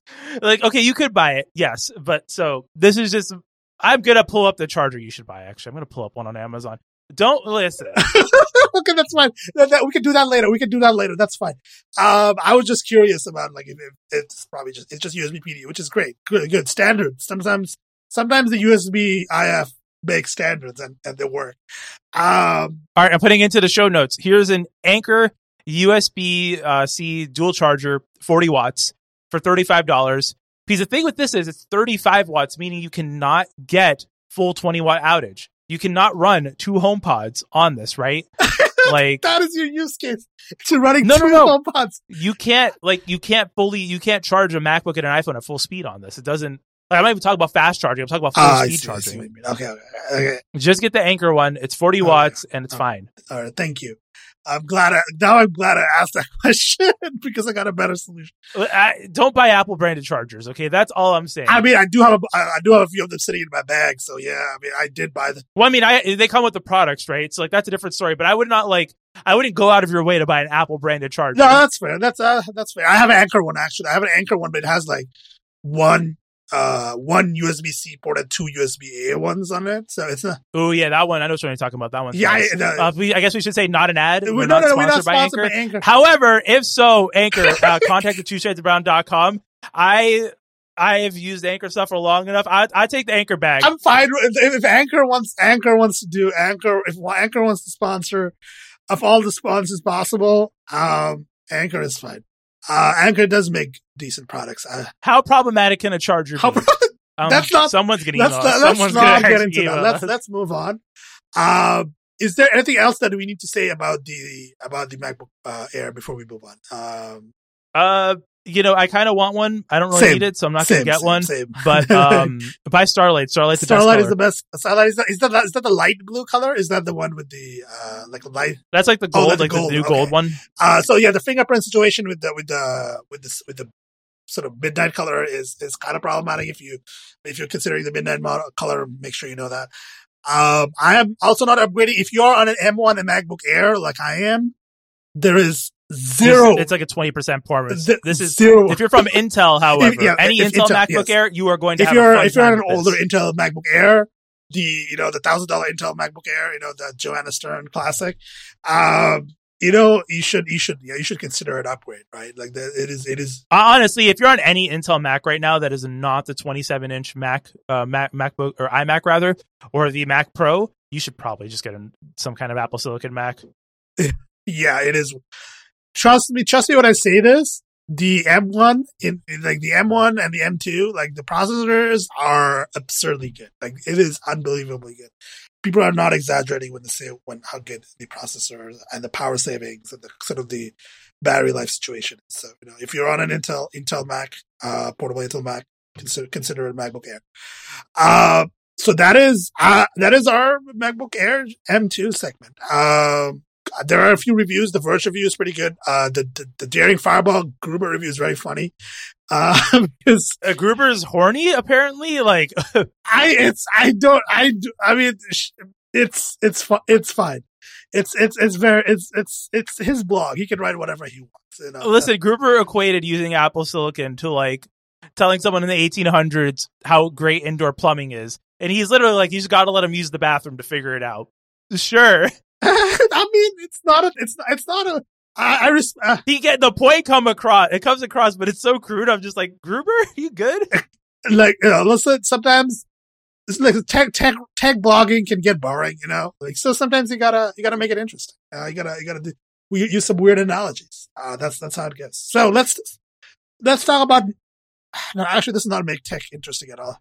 like okay, you could buy it, yes, but so this is just. I'm gonna pull up the charger you should buy. Actually, I'm gonna pull up one on Amazon. Don't listen. okay, that's fine. That, that, we can do that later. We can do that later. That's fine. Um, I was just curious about like if, if it's probably just it's just USB PD, which is great. Good, good standard. Sometimes sometimes the USB IF make standards and, and they work. Um, all right, I'm putting into the show notes. Here's an Anker USB uh, C dual charger, 40 watts for $35. Because the thing with this is it's 35 watts, meaning you cannot get full 20 watt outage. You cannot run two HomePods on this, right? like that is your use case. To running No, two no, no. HomePods. you can't like you can't fully you can't charge a MacBook and an iPhone at full speed on this. It doesn't. Like, I'm not even talking about fast charging. I'm talking about full Ah, speed see, charging. what you mean. Okay, okay, okay. Just get the Anker one. It's 40 Okay. watts and it's fine. All right, thank you. I'm glad. I, now I'm glad I asked that question because I got a better solution. I, don't buy Apple branded chargers. Okay, that's all I'm saying. I mean, I do have a, I do have a few of them sitting in my bag. So yeah, I mean, I did buy them. well, I mean, I they come with the products, right? So like that's a different story. But I would not like. I wouldn't go out of your way to buy an Apple branded charger. No, that's fair. That's uh, that's fair. I have an Anker one actually. I have an Anker one, but it has like one uh one USB C port and two USB A ones on it. So it's not. Oh yeah, that one. I know what you're talking about. That one. Yeah, I- no. uh, we, I guess we should say not an ad. We're no, not no, we're not sponsored by sponsored Anker. by Anker. However, if so, Anker, uh, contact at twoshadedsbrown.com. I I have used Anker stuff for long enough. I I take the Anker bag. I'm fine with- if, if Anker wants Anker wants to do Anker. If Anker wants to sponsor of all the sponsors possible, um, Anker is fine. Uh, Anker does make decent products. Uh, How problematic can a charger be? Um, That's not- Someone's getting email. not, let's Someone's not gonna get into that. Let's let's move on. Um, is there anything else that we need to say about the about the MacBook uh, Air before we move on? Um, Uh, you know, I kind of want one. I don't really Same. need it, so I'm not gonna get same, one. Same. But um, buy Starlight. Starlight's the Starlight is the best. Starlight is that, is that is that the light blue color? Is that the one with the uh like the light? That's like the Oh, gold, that's like gold, the new okay. gold one. Uh, so yeah, the fingerprint situation with the with the with this with the sort of midnight color is is kind of problematic. If you if you're considering the midnight model color, make sure you know that. Um, I am also not upgrading. If you're on an M1 and MacBook Air like I am, there is zero. It's, it's like a 20% performance. th- this is zero. if you're from Intel, however, yeah, any if Intel Intel, MacBook yes. Air, you are going to if have you're if you're on an older this. Intel MacBook Air, the you know the thousand dollar Intel MacBook Air, you know the Joanna Stern Classic, um, you know you should you should yeah you should consider an upgrade, right? Like the, it is it is Honestly, if you're on any Intel Mac right now that is not the 27 inch Mac, uh, Mac, MacBook or iMac rather, or the Mac Pro, you should probably just get an, some kind of Apple Silicon Mac. yeah it is. Trust me, trust me when I say this. The M1 in, in like the M1 and the M2, like the processors are absurdly good. Like it is unbelievably good. People are not exaggerating when they say when how good the processors and the power savings and the sort of the battery life situation. So you know, if you're on an Intel Intel Mac, uh, portable Intel Mac, consider consider a MacBook Air. Uh, so that is uh, that is our MacBook Air M2 segment. Um, there are a few reviews. The Verge review is pretty good. Uh, the, the the Daring Fireball Gruber review is very funny. Uh, because Uh, Gruber's horny, apparently. Like, I it's I don't I I mean it's it's fu- it's fine. It's it's it's very it's it's it's his blog. He can write whatever he wants. You know? listen, Gruber equated using Apple Silicon to like telling someone in the 1800s how great indoor plumbing is, and he's literally like, you just got to let him use the bathroom to figure it out. Sure, I mean, it's not a it's it's not a I, I res- uh, he get the point come across. It comes across, but it's so crude. I'm just like, Gruber, you good? like you know listen sometimes it's like tech tech tech blogging can get boring you know like so sometimes you gotta you gotta make it interesting uh, you gotta you gotta do we use some weird analogies uh that's that's how it goes. so let's let's talk about no actually this is not make tech interesting at all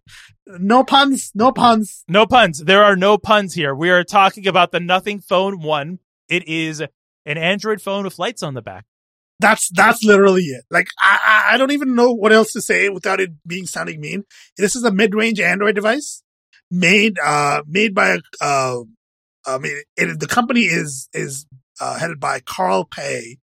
no puns no puns No puns. There are no puns here. We are talking about the Nothing Phone One. It is an Android phone with lights on the back. that's that's literally it like I, I i don't even know what else to say without it being sounding mean this is a mid-range android device made uh made by uh i mean it, the company is is uh headed by Carl Pei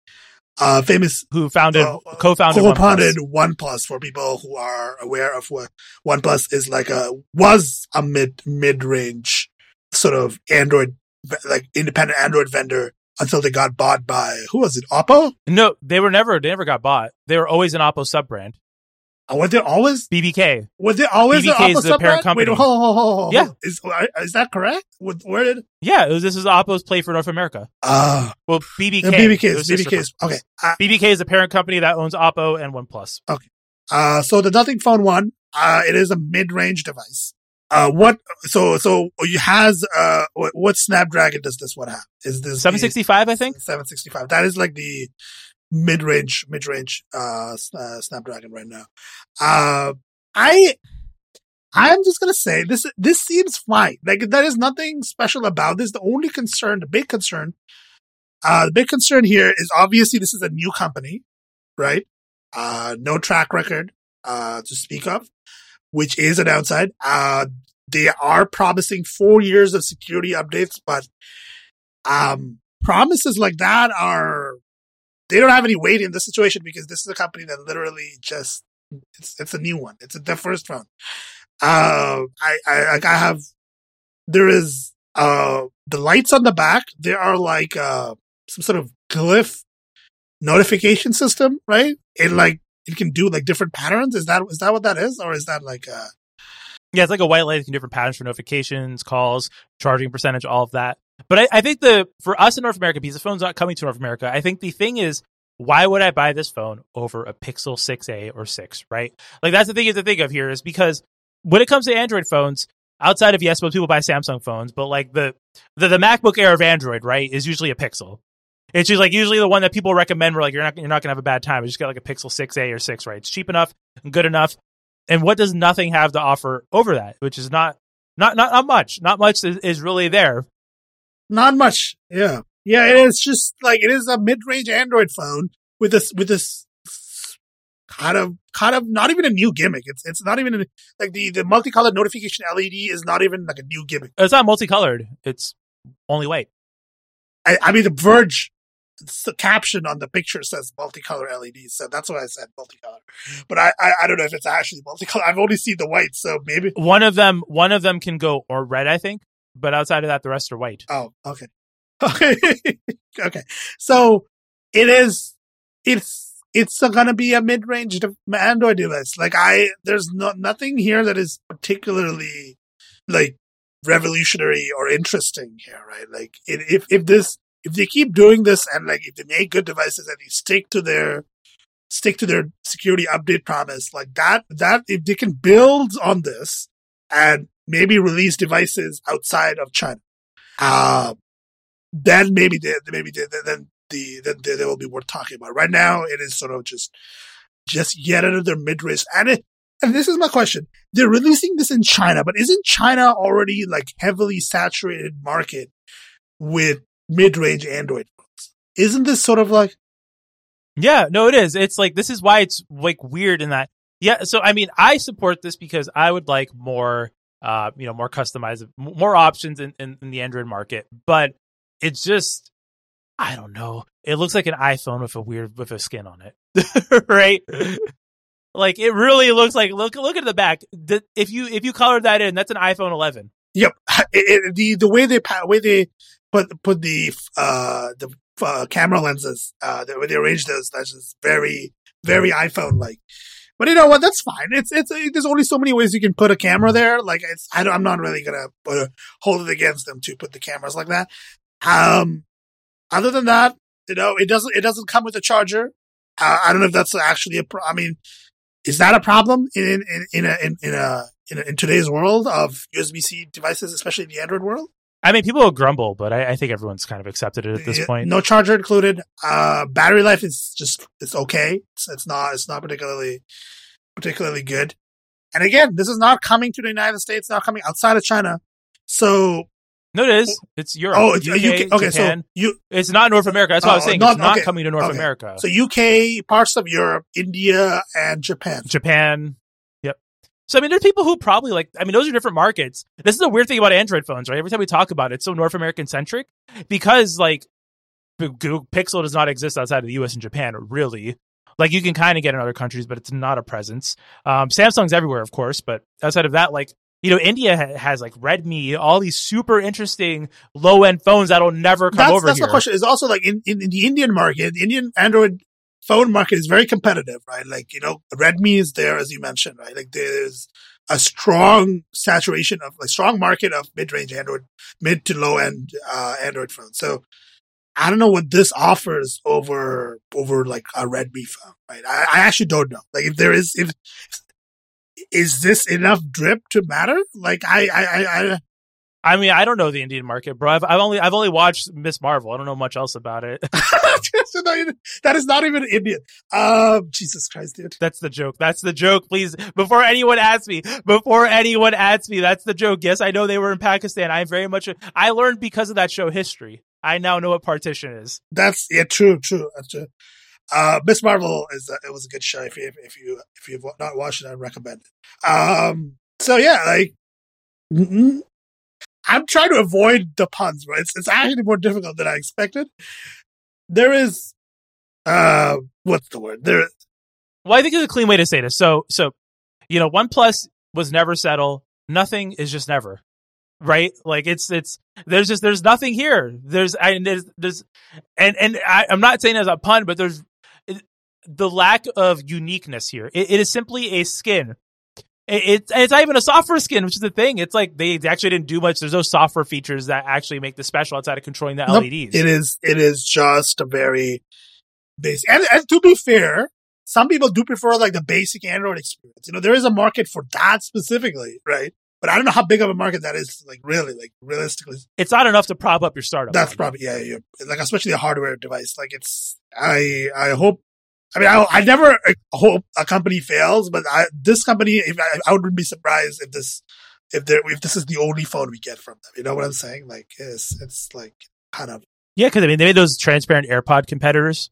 uh famous Who founded, uh, co-founded, co-founded OnePlus. OnePlus for people who are aware of what OnePlus is like a was a mid mid range sort of Android like independent Android vendor until they got bought by who was it Oppo? No, they were never. They never got bought. They were always an Oppo sub brand. Or were they always BBK. was they always an BBK is Oppo the sub parent brand? Wait, company. hold, hold, hold, hold. Yeah. is is that correct? Where did Yeah, was, this is Oppo's play for North America. uh Well, BBK. BBK is BBK is okay. Uh, BBK is the parent company that owns Oppo and OnePlus. Uh, so the Nothing Phone One, uh, it is a mid-range device. Uh, what? So so you has uh what, what Snapdragon does this one have? Is this Seven sixty five, I think. Seven sixty five. That is like the mid range mid range uh, uh, Snapdragon right now. Uh, I I'm just gonna say this. This seems fine. Like there is nothing special about this. The only concern, the big concern, uh, the big concern here is obviously this is a new company, right? Uh, no track record, uh, to speak of, which is a downside. Uh, they are promising four years of security updates, but, um, promises like that are, they don't have any weight in this situation because this is a company that literally just, it's, it's a new one. It's the first one. Uh, I, I, I have, there is, uh, the lights on the back, there are like, uh, some sort of glyph notification system, right? It like, it can do like different patterns. Is that, is that what that is? Or is that like, uh, yeah, it's like a white light in different patterns for notifications, calls, charging percentage, all of that. But I, I think the, for us in North America, because the phone's not coming to North America, I think the thing is, why would I buy this phone over a Pixel 6a or 6, right? Like that's the thing you have to think of here is because when it comes to Android phones, outside of yes, most people buy Samsung phones, but like the, the the MacBook Air of Android, right, is usually a Pixel. It's just like usually the one that people recommend where like you're not you're not gonna have a bad time. You just get like a Pixel 6a or 6, right? It's cheap enough, good enough. And what does nothing have to offer over that? Which is not not not, not much. Not much is really there. Not much. Yeah. Yeah, it is just like it is a mid-range Android phone with this with this kind of kind of not even a new gimmick. It's it's not even a, like the the multicolored notification LED is not even like a new gimmick. It's not multicolored. It's only white. I, I mean, the Verge the caption on the picture says multicolor LEDs, so that's why I said multicolor. But I, I, I don't know if it's actually multicolor. I've only seen the white, so maybe one of them one of them can go or red, I think. But outside of that, the rest are white. Oh, okay, okay, okay. So it is. It's it's to be a mid range Android device. Like I, there's no nothing here that is particularly like revolutionary or interesting here, right? Like it, if if this if they keep doing this and like if they make good devices and they stick to their stick to their security update promise, like that that if they can build on this and maybe release devices outside of China, uh, then maybe they, maybe they, then the then they, they will be worth talking about. Right now, it is sort of just just yet another mid range and it, and this is my question. They're releasing this in China, but isn't China already like heavily saturated market with mid-range Android phones? Isn't this sort of like? Yeah, no, it is. It's like, this is why it's like weird in that. Yeah. So, I mean, I support this because I would like more, uh, you know, more customized, more options in, in, in the Android market, but it's just, I don't know. It looks like an iPhone with a weird, with a skin on it. right? Like it really looks like look look at the back. The, if you if you colored that in, that's an iPhone 11. Yep. It, it, the the way they way they put put the uh the uh, camera lenses uh the way they arrange those that's just very very iPhone like. But you know what? That's fine. It's it's there's only so many ways you can put a camera there. Like it's I am not really gonna uh, hold it against them to put the cameras like that. Um, other than that, you know, it doesn't it doesn't come with a charger. Uh, I don't know if that's actually a. Pro- I mean, is that a problem in in in a in, in a, in, a, in today's world of USB C devices, especially in the Android world? I mean, people will grumble, but I, I, think everyone's kind of accepted it at this point. No charger included. Uh, battery life is just it's okay. It's, it's not it's not particularly particularly good. And again, this is not coming to the United States, not coming outside of China. So no, it is. It's Europe. Oh, it's UK. UK okay, Japan. so you. It's not North America. That's what I was oh, saying. Not, it's not okay. coming to North okay. America. So UK, parts of Europe, India, and Japan. Japan. So I mean, there's people who probably like. I mean, those are different markets. This is a weird thing about Android phones, right? Every time we talk about it, it's so North American centric because like Google Pixel does not exist outside of the US and Japan, really. Like you can kind of get in other countries, but it's not a presence. Um, Samsung's everywhere, of course, but outside of that, like you know, India has like Redmi, all these super interesting low end phones that'll never come that's, over that's here. That's the question. Is also like in, in, in, the Indian market, the Indian Android phone market is very competitive, right? Like, you know, Redmi is there, as you mentioned, right? Like there's a strong saturation of like strong market of mid range Android, mid to low end, uh, Android phones. So I don't know what this offers over, over like a Redmi phone, right? I, I actually don't know. Like if there is, if, is this enough drip to matter? Like I, I, I, I I mean, I don't know the Indian market, bro. I've, I've only I've only watched Miss Marvel. I don't know much else about it. that is not even Indian. Um, Jesus Christ, dude. That's the joke. That's the joke. Please, before anyone asks me, before anyone asks me, that's the joke. Yes, I know they were in Pakistan. I'm very much. I learned because of that show history. I now know what partition is. That's yeah, true, true. That's true. Uh, Miss Marvel is a, it was a good show. If you if you if you've not watched it, I recommend it. Um, so yeah, like mm-hmm. I'm trying to avoid the puns, but it's it's actually more difficult than I expected. There is, uh, what's the word? There. Well, I think it's a clean way to say this. So, so, you know, OnePlus was never settle. Nothing is just never, right? Like it's it's there's just there's nothing here. There's I there's there's and and I, I'm not saying as a pun, but there's the lack of uniqueness here. It, it is simply a skin it's it's not even a software skin, which is the thing. It's like they actually didn't do much. There's no software features that actually make the special outside of controlling the nope. LEDs. It is it is just a very basic. And, and to be fair, some people do prefer like the basic Android experience. You know, there is a market for that specifically, right? But I don't know how big of a market that is. Like really, like realistically, it's not enough to prop up your startup. That's probably yeah, yeah. Like especially a hardware device. Like it's I I hope I mean, I, I never hope a company fails, but I, this company, if I, I wouldn't be surprised if this, if there, if this is the only phone we get from them. You know what I'm saying? Like, it's, it's like kind of. Yeah, because I mean, they made those transparent AirPod competitors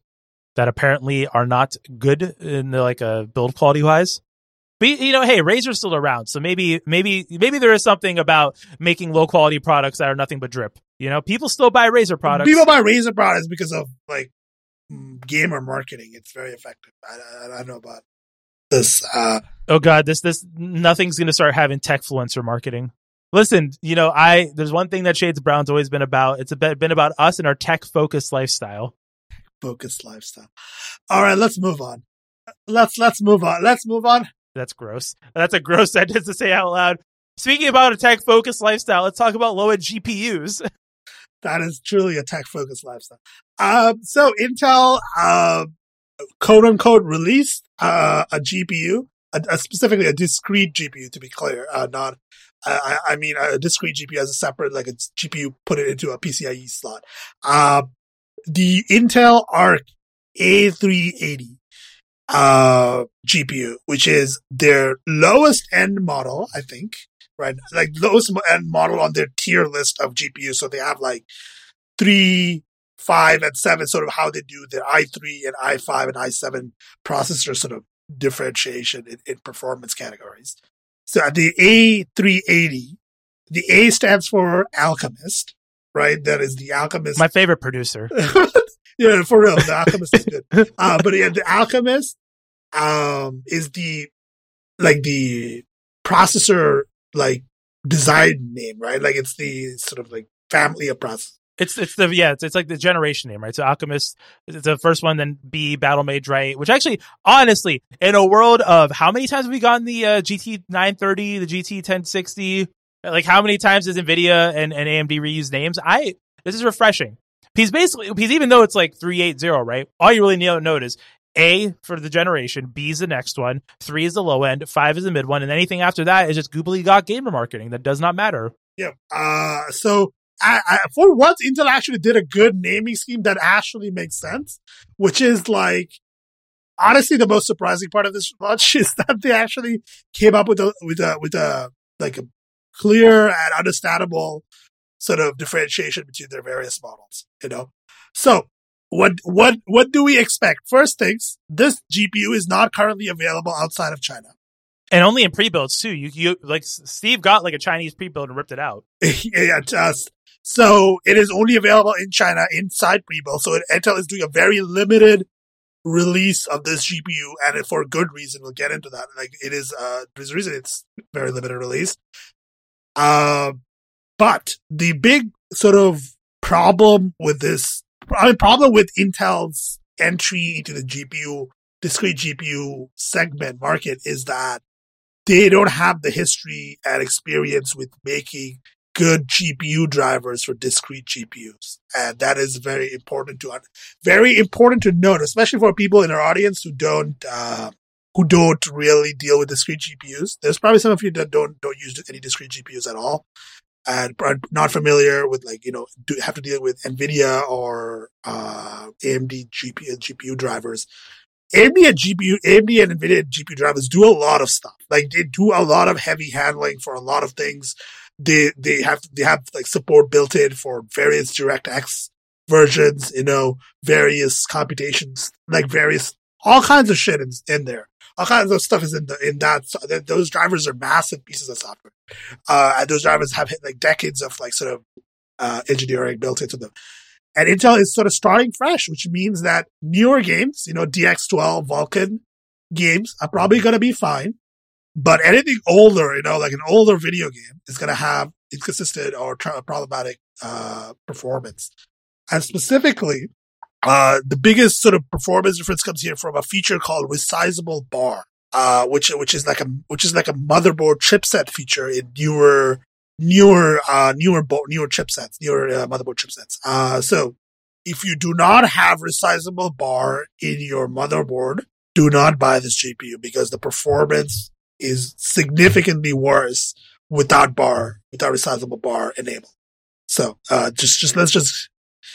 that apparently are not good in the, like a uh, build quality wise. But you know, hey, Razer's still around, so maybe, maybe, maybe there is something about making low quality products that are nothing but drip. You know, people still buy Razer products. People buy Razer products because of like gamer marketing. It's very effective. I, I, I don't know about this. Uh, oh God, this this nothing's going to start having techfluencer marketing. Listen, you know, I there's one thing that Shades Brown's always been about. It's a bit, been about us and our tech focused lifestyle. Focused lifestyle. All right, let's move on. Let's let's move on. Let's move on. That's gross. That's a gross sentence to say out loud. Speaking about a tech focused lifestyle, let's talk about low end GPUs. that is truly a tech focused lifestyle. Um, so Intel, uh, quote unquote released, uh, a GPU, a, a specifically a discrete GPU to be clear, uh, not, I, I, mean, a discrete GPU as a separate, like a GPU, put it into a PCIe slot. Uh, the Intel Arc A380, uh, GPU, which is their lowest end model, I think, right? Like those and model on their tier list of GPUs. So they have like three, five, and seven, sort of how they do their i3 and i5 and i7 processor sort of differentiation in, in performance categories. So at the A380, the A stands for Alchemist, right? That is the Alchemist. My favorite producer. yeah, for real. The Alchemist is good. Uh, but yeah, the Alchemist, um, is the, like the processor like design name, right? Like it's the sort of like family of process. It's it's the yeah it's, it's like the generation name right? So alchemist it's the first one then b Battlemage right which actually honestly in a world of how many times have we gotten the uh, gt 930 the gt 1060 like how many times does nvidia and, and amd reuse names? I this is refreshing. Because basically because even though it's like 380 right? All you really need to note is a for the generation, B is the next one, three is the low end, five is the mid one, and anything after that is just googly got gamer marketing that does not matter. Yeah. Uh, so I, I, for once, Intel actually did a good naming scheme that actually makes sense, which is like honestly the most surprising part of this launch is that they actually came up with a with a with a like a clear and understandable sort of differentiation between their various models. You know, so what what what do we expect? First things, this GPU is not currently available outside of China. And only in pre-builds too. You, you like Steve got like a Chinese pre-build and ripped it out. yeah, just so it is only available in China inside pre-build. So Intel is doing a very limited release of this GPU, and for good reason. We'll get into that. Like it is, uh, there's a reason it's very limited release. Uh, but the big sort of problem with this a problem with Intel's entry into the GPU, discrete GPU segment market is that they don't have the history and experience with making good GPU drivers for discrete GPUs. And that is very important to, very important to note, especially for people in our audience who don't, uh, who don't really deal with discrete GPUs. There's probably some of you that don't don't use any discrete GPUs at all, and not familiar with like you know do have to deal with NVIDIA or uh, AMD GPU GPU drivers. AMD and GPU, AMD and NVIDIA GPU drivers do a lot of stuff. Like they do a lot of heavy handling for a lot of things. They they have they have like support built in for various DirectX versions, you know, various computations, like various all kinds of shit in, in there. All kinds of those stuff is in the in that. So those drivers are massive pieces of software. Uh, those drivers have hit like decades of like sort of uh, engineering built into them. And Intel is sort of starting fresh, which means that newer games, you know, DX12, Vulkan games are probably going to be fine. But anything older, you know, like an older video game is going to have inconsistent or problematic uh, performance. And specifically, uh, the biggest sort of performance difference comes here from a feature called resizable bar, uh, which which is like a which is like a motherboard chipset feature in newer newer uh, newer bo- newer chipsets, newer uh, motherboard chipsets. Uh, so if you do not have resizable bar in your motherboard, do not buy this GPU because the performance is significantly worse without bar, without resizable bar enabled. So, uh, just, just, let's just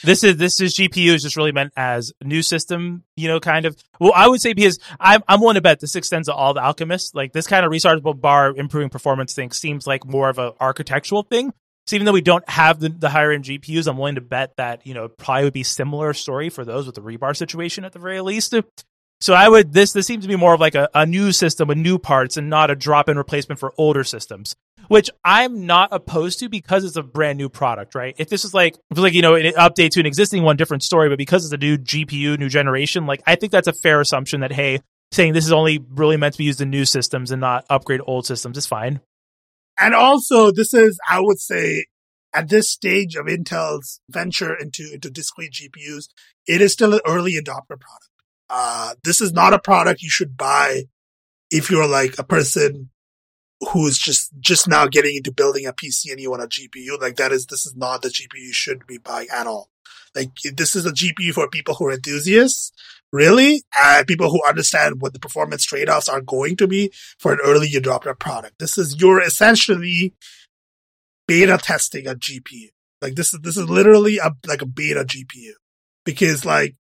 this is this is GPU is just really meant as new system, you know, kind of. Well, I would say because I'm I'm willing to bet this extends to all the alchemists. Like this kind of restartable bar improving performance thing seems like more of an architectural thing. So even though we don't have the, the higher end GPUs, I'm willing to bet that you know probably would be similar story for those with the rebar situation at the very least. So I would this this seems to be more of like a, a new system with new parts and not a drop in replacement for older systems which I'm not opposed to because it's a brand new product, right? If this is like, like, you know, an update to an existing one, different story, but because it's a new GPU, new generation, like I think that's a fair assumption that, hey, saying this is only really meant to be used in new systems and not upgrade old systems is fine. And also, this is, I would say, at this stage of Intel's venture into, into discrete GPUs, it is still an early adopter product. Uh, this is not a product you should buy if you're like a person who's just just now getting into building a PC and you want a GPU, like that is this is not the GPU you should be buying at all. Like this is a GPU for people who are enthusiasts, really, and people who understand what the performance trade-offs are going to be for an early adopter product. This is you're essentially beta testing a GPU. Like this is this is literally a like a beta GPU because like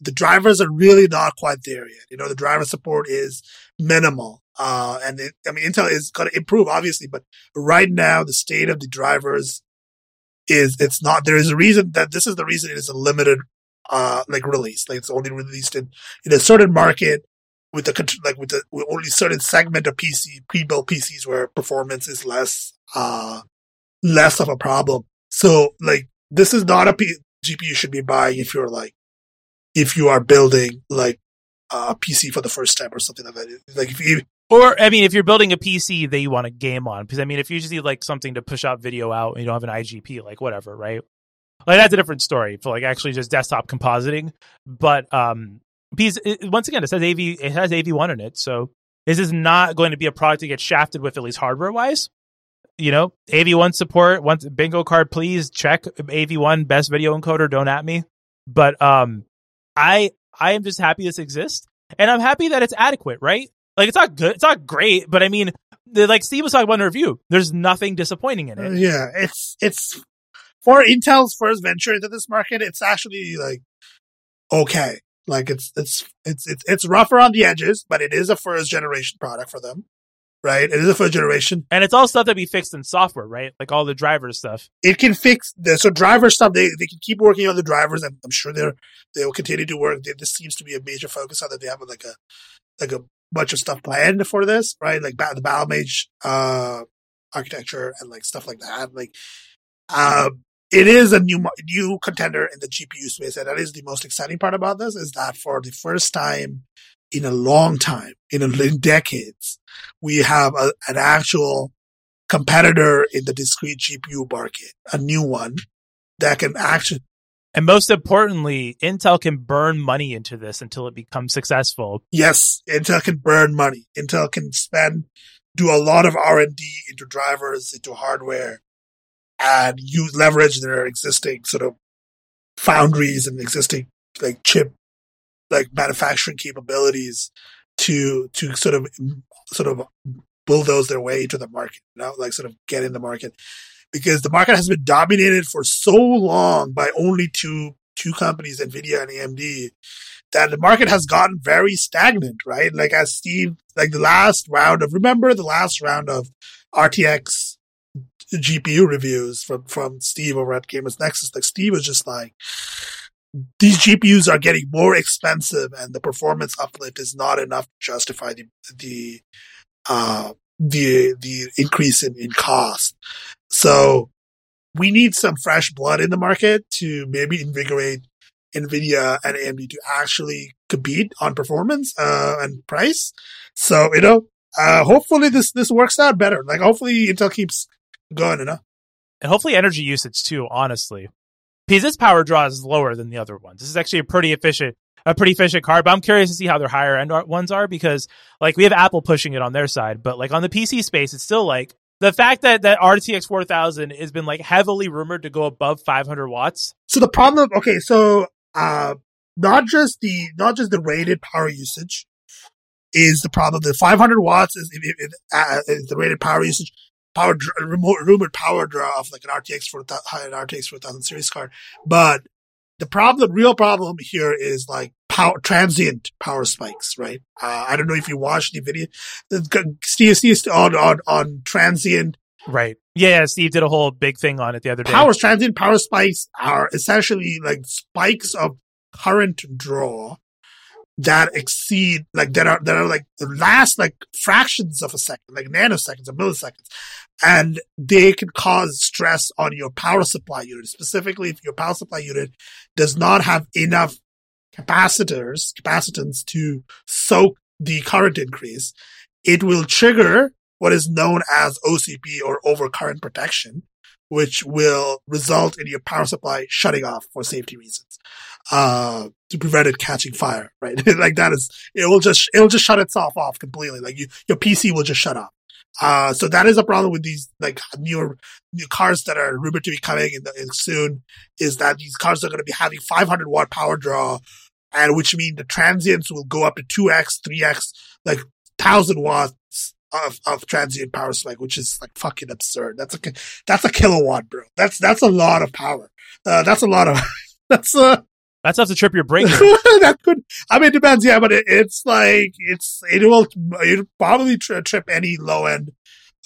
the drivers are really not quite there yet. You know, the driver support is minimal. Uh, and it, I mean, Intel is going to improve, obviously, but right now the state of the drivers is it's not. There is a reason that this is the reason it is a limited, uh, like release. Like it's only released in in a certain market with the like with the with only certain segment of PC pre-built PCs where performance is less uh less of a problem. So like this is not a P- GPU you should be buying if you're like if you are building like a PC for the first time or something like that. Like if you or I mean, if you're building a PC that you want to game on, because I mean, if you just need like something to push out video out and you don't have an IGP, like whatever, right? Like that's a different story for like actually just desktop compositing. But um, because it, once again, it says AV, it has AV1 in it, so this is not going to be a product to get shafted with at least hardware wise. You know, AV1 support. Once bingo card, please check AV1 best video encoder. Don't at me. But um, I I am just happy this exists, and I'm happy that it's adequate, right? Like it's not good, it's not great, but I mean, like Steve was talking about in the review, there's nothing disappointing in it. Uh, yeah, it's it's for Intel's first venture into this market. It's actually like okay, like it's it's it's it's it's rougher on the edges, but it is a first generation product for them right? It is a first generation. And it's all stuff that be fixed in software, right? Like all the driver stuff. It can fix the so driver stuff. They they can keep working on the drivers. I'm, I'm sure they're they will continue to work. This seems to be a major focus on that. They have like a like a bunch of stuff planned for this, right? Like the Battlemage uh, architecture and like stuff like that. Like, um, it is a new new contender in the GPU space, and that is the most exciting part about this. Is that for the first time in a long time, in, a, in decades, we have a, an actual competitor in the discrete GPU market, a new one that can actually and most importantly, Intel can burn money into this until it becomes successful. Yes, Intel can burn money. Intel can spend, do a lot of R and D into drivers, into hardware, and use leverage their existing sort of foundries and existing like chip, like manufacturing capabilities to to sort of sort of bulldoze their way into the market, you know, like sort of get in the market because the market has been dominated for so long by only two two companies, Nvidia and AMD, that the market has gotten very stagnant, right? Like as Steve, like the last round of remember the last round of RTX GPU reviews from from Steve over at Gamers Nexus. Like Steve was just like, these GPUs are getting more expensive, and the performance uplift is not enough to justify the the uh, the the increase in, in cost. So we need some fresh blood in the market to maybe invigorate Nvidia and AMD to actually compete on performance uh, and price. So you know, uh, hopefully this this works out better. Like hopefully Intel keeps going, you know, and hopefully energy usage too. Honestly, because its power draw is lower than the other ones. This is actually a pretty efficient a pretty efficient card. But I'm curious to see how their higher end ones are because like we have Apple pushing it on their side, but like on the PC space, it's still like the fact that that RTX 4000 has been like heavily rumored to go above 500 watts. So the problem, okay, so uh, not just the not just the rated power usage is the problem. The 500 watts is, uh, is the rated power usage. Power remote rumored power draw of like an RTX for an RTX 4000 series card, but the problem, the real problem here is like power, transient power spikes, right? Uh, I don't know if you watched the video. Steve, Steve on, on, on transient. Right. Yeah, Steve did a whole big thing on it the other day. Power transient power spikes are essentially like spikes of current draw that exceed like that are that are like the last like fractions of a second, like nanoseconds or milliseconds, and they can cause stress on your power supply unit. Specifically, if your power supply unit does not have enough capacitors, capacitance to soak the current increase, it will trigger what is known as OCP or overcurrent protection, which will result in your power supply shutting off for safety reasons uh, to prevent it catching fire, right? like that is, it will just, it will just shut itself off completely. Like you, your PC will just shut off. Uh, so that is a problem with these like newer new cars that are rumored to be coming in, the, in soon is that these cars are going to be having 500 watt power draw and which means the transients will go up to 2x, 3x, like 1000 watts of, of transient power spike, which is like fucking absurd. That's a, that's a kilowatt, bro. That's, that's a lot of power. Uh, that's a lot of, that's a, that's enough to trip your brain. that could, I mean, it depends. Yeah, but it, it's like, it's, it will, it probably tri- trip any low end,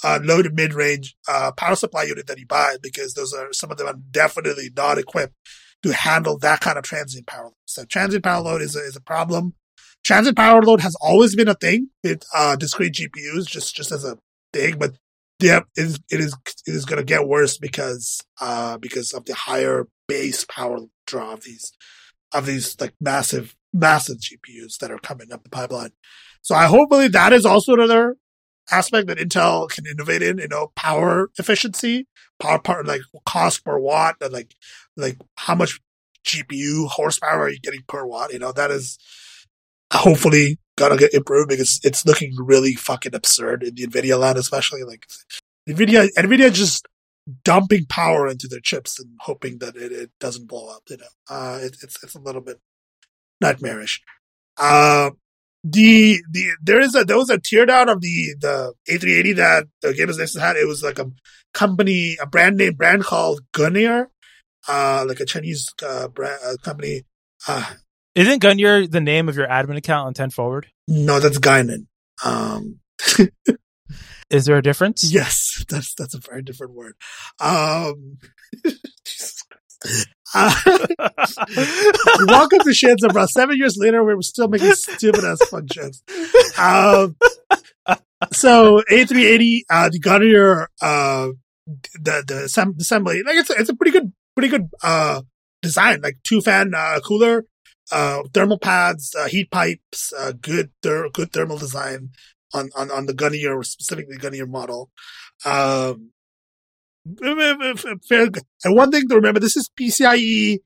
uh, low to mid range, uh, power supply unit that you buy because those are, some of them are definitely not equipped to handle that kind of transient power load. So transient power load is a, is a problem. Transient power load has always been a thing with, uh, discrete GPUs, just, just as a thing, but yeah, it is, it is, it is going to get worse because, uh, because of the higher base power draw of these of these like massive, massive GPUs that are coming up the pipeline. So I hopefully that is also another aspect that Intel can innovate in, you know, power efficiency, power part, like cost per watt, and like, like how much GPU horsepower are you getting per watt? You know, that is hopefully gonna get improved because it's looking really fucking absurd in the NVIDIA land, especially like NVIDIA, NVIDIA just dumping power into their chips and hoping that it, it doesn't blow up. You know, uh, it, it's it's a little bit nightmarish. Uh, the the there is a there was a teardown of the the A380 that the Gamers Nexus had. It was like a company, a brand name brand called Gunnir, uh, like a Chinese uh, brand uh, company. Uh, Isn't Gunnir the name of your admin account on Ten Forward? No, that's Guinan. Um, Is there a difference? Yes, that's that's a very different word. Um, uh, welcome to Shades of. Seven years later, we're still making stupid ass fun jokes. Um, so A380, uh, the Gunnir, uh, the the assembly, like it's it's a pretty good, pretty good uh design. Like two fan uh, cooler, uh, thermal pads, uh, heat pipes, uh, good ther- good thermal design on, on, on the Gunnir, specifically Gunnir model. Um, and one thing to remember, this is PCIe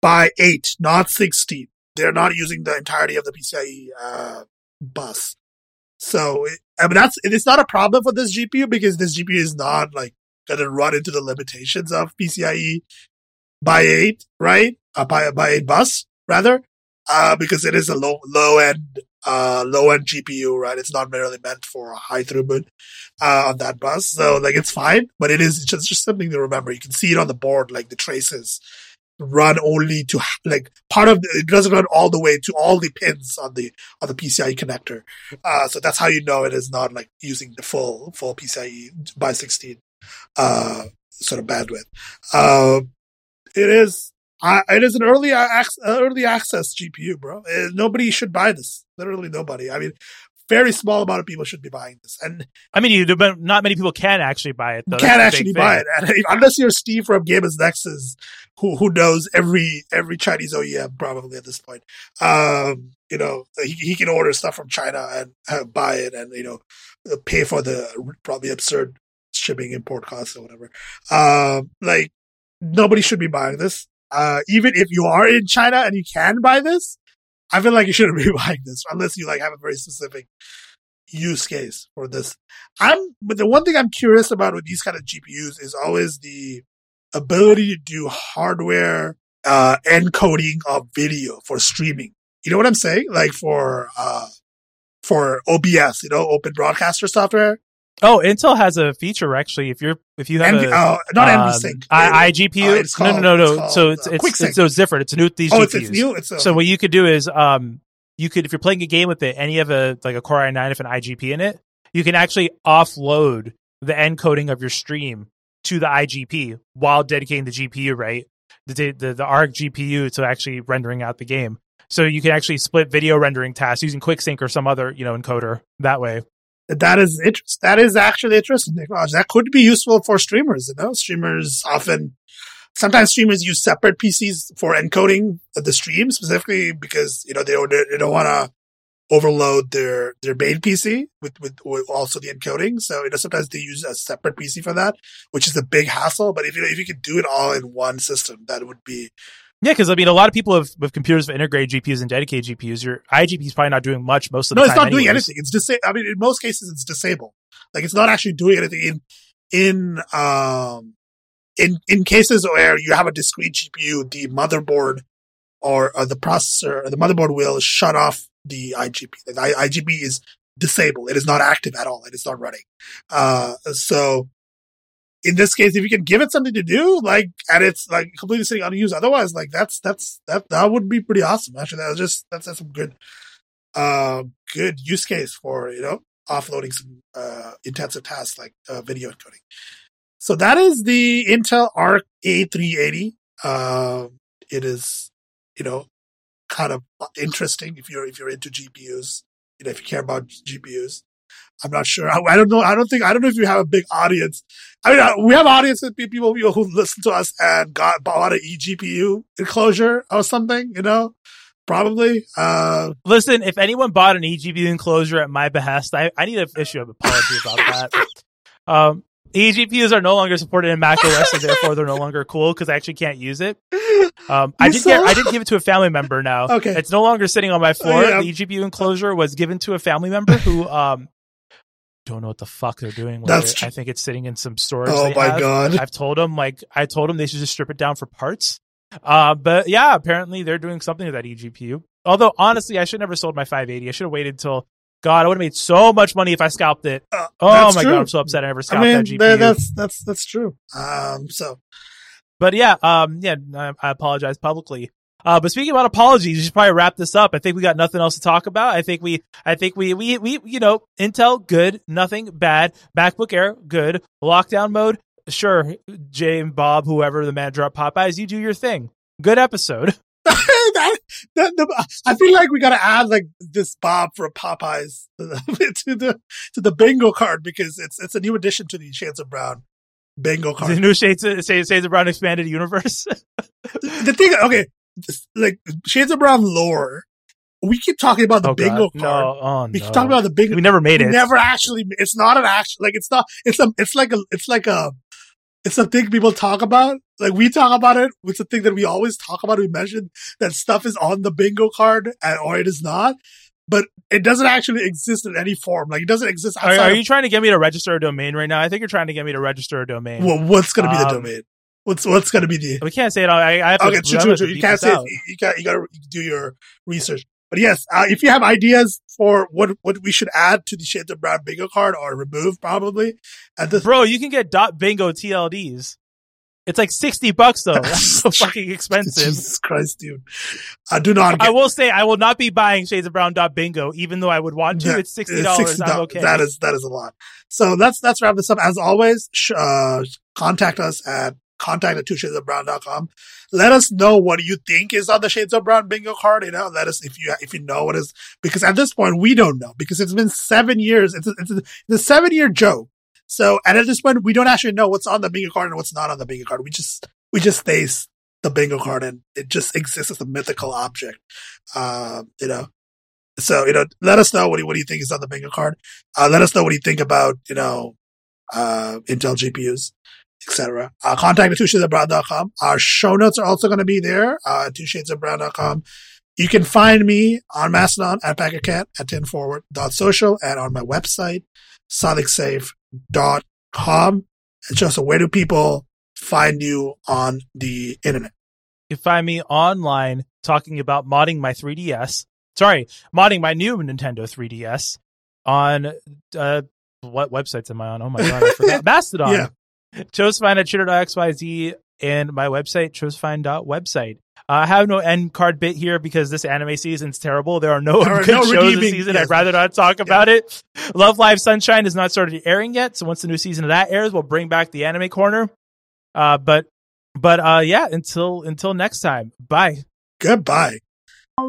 by 8, not 16. They're not using the entirety of the PCIe uh, bus. So, it, I mean, that's, it's not a problem for this GPU because this GPU is not like going to run into the limitations of PCIe by 8, right? Uh, by, by 8 bus, rather, uh, because it is a low, low end uh, low end GPU, right? It's not really meant for high throughput uh, on that bus, so like it's fine, but it is just just something to remember. You can see it on the board, like the traces run only to like part of the, it doesn't run all the way to all the pins on the on the PCIe connector. Uh, so that's how you know it is not like using the full full PCIe by 16 uh, sort of bandwidth. Uh, it is uh, it is an early ac- early access GPU, bro. Uh, nobody should buy this. Literally nobody. I mean, very small amount of people should be buying this. And I mean, you, not many people can actually buy it. Though. Can actually buy it, and unless you're Steve from Gamers Nexus, who who knows every every Chinese OEM probably at this point. Um, you know, he, he can order stuff from China and uh, buy it, and you know, pay for the probably absurd shipping import costs or whatever. Um, like nobody should be buying this. Uh, even if you are in China and you can buy this, I feel like you shouldn't be buying this unless you like have a very specific use case for this. I'm, but the one thing I'm curious about with these kind of GPUs is always the ability to do hardware, uh, encoding of video for streaming. You know what I'm saying? Like for, uh, for OBS, you know, open broadcaster software. Oh, Intel has a feature actually. If you're if you have NV, a oh, not um, NVSync. I, iGPU, Uh, it's no, no, no, no. it's called, so it's uh, it's, it's so it's different. It's new. These oh, GPUs. it's, it's new. It's a, So what you could do is um you could if you're playing a game with it, any of a like a Core i9 with an IGP in it, you can actually offload the encoding of your stream to the IGP while dedicating the GPU, right? The the the ARC GPU to actually rendering out the game. So you can actually split video rendering tasks using QuickSync or some other, you know, encoder that way. That is interest. That is actually interesting technology. That could be useful for streamers. You know, streamers often, sometimes streamers use separate PCs for encoding the stream specifically because you know they don't they don't want to overload their their main PC with, with with also the encoding. So you know sometimes they use a separate PC for that, which is a big hassle. But if you if you could do it all in one system, that would be Yeah, because I mean, a lot of people have with computers with integrated GPUs and dedicated GPUs. Your IGP is probably not doing much most of the no, time. No, it's not doing anything. It's disa- I mean, in most cases, it's disabled. Like it's not actually doing anything. In in um in in cases where you have a discrete GPU, the motherboard or, or the processor, the motherboard will shut off the IGP. The I- IGP is disabled. It is not active at all. It is not running. Uh, so in this case, if you can give it something to do, like, and it's like completely sitting unused, otherwise, like that's that's that that would be pretty awesome. Actually, that was just that's, that's some good, uh, good use case for you know offloading some uh intensive tasks like uh, video encoding. So that is the Intel Arc A380. Uh, it is, you know, kind of interesting if you're if you're into GPUs. You know, if you care about GPUs. I'm not sure. I, I don't know. I don't think. I don't know if you have a big audience. I mean, we have audiences people you know, who listen to us and got bought an eGPU enclosure or something. You know, probably. Uh, Listen, if anyone bought an eGPU enclosure at my behest, I, I need to issue an apology about that. Um, eGPUs are no longer supported in Mac OS, and therefore they're no longer cool because I actually can't use it. Um, I did get, I did give it to a family member now. Okay. It's no longer sitting on my floor. Oh, yeah. The eGPU enclosure was given to a family member who um don't know what the fuck they're doing with That's it. tr- I think it's sitting in some storage. oh my have. god. I've told them like I told them they should just strip it down for parts. Uh, but yeah, apparently they're doing something with that eGPU. Although honestly, I should never sold my 580. I should have waited until God. I would have made so much money if I scalped it. Uh, Oh my true. god, I'm so upset I never I scalped mean, that GPU. that's that's that's true. Um, so But yeah, um, yeah, I, I apologize publicly. Uh, but speaking about apologies, we should probably wrap this up. I think we got nothing else to talk about. I think we, I think we, we, we, you know, Intel, good, nothing bad. MacBook Air, good. Lockdown mode, sure. Jay and Bob, whoever the manager at Popeyes, you do your thing. Good episode. that, that, the, I feel like we got to add like this Bob from Popeyes to the to the bingo card because it's it's a new addition to the Shades of Brown bingo card. The new Shades of, Shades of Brown expanded universe. the thing, okay, like Shades of Brown lore, we keep talking about the oh bingo God. card. No, oh We keep no. talking about the bingo. we never made we it. never actually. It's not an action. Like it's not. It's a. It's like a. It's like a. It's a thing people talk about. Like we talk about it. It's a thing that we always talk about. We mention that stuff is on the bingo card, and, or it is not. But it doesn't actually exist in any form. Like it doesn't exist Are, are of- you trying to get me to register a domain right now? I think you're trying to get me to register a domain. well, what's going to be the Um, domain? What's what's going to be the? we can't say it. all. I, I have to, Okay, true, true, true. You can't say out. it. you got you got to do your research. But yes, uh, if you have ideas for what what we should add to the Shades of Brown bingo card or remove, probably at this Bro, you can get dot bingo TLDs. It's like sixty bucks though. That's so fucking expensive. Jesus Christ, dude! I do not. I will say I will not be buying Shades of Brown dot bingo, even though I would want to. Yeah, It's sixty dollars. I'm okay. That is that is a lot. So that's that's wrap this up. As always, sh- uh, contact us at contact at two shades of. Let us know what you think is on the Shades of Brown bingo card. You know, let us if you if you know what is because at this point we don't know because it's been seven years. It's a, it's a, a seven year joke. So and at this point we don't actually know what's on the bingo card and what's not on the bingo card. We just we just face the bingo card and it just exists as a mythical object. Um, you know. So, you know, let us know what do you, what do you think is on the bingo card. Uh, let us know what you think about, you know, uh, Intel GPUs, etc. Uh, contact at twoshadesofbrown.com. Our show notes are also going to be there, uh, twoshadesofbrown.com. You can find me on Mastodon at PacketCat at 10forward.social and on my website, sonicsafe.com. It's just where do people find you on the internet? You can find me online talking about modding my 3DS. Sorry, modding my new Nintendo 3DS on uh, what websites am I on? Oh my god, I forgot. Mastodon. Yeah. Chosefine at Twitter.xyz and my website, chosefine.website. Uh, I have no end card bit here because this anime season is terrible. There are no There are good no shows redeeming- this season. yes. I'd rather not talk about it. Love Live Sunshine is not started airing yet, so once the new season of that airs, we'll bring back the anime corner. Uh, but but uh, yeah, until until next time, bye. Goodbye.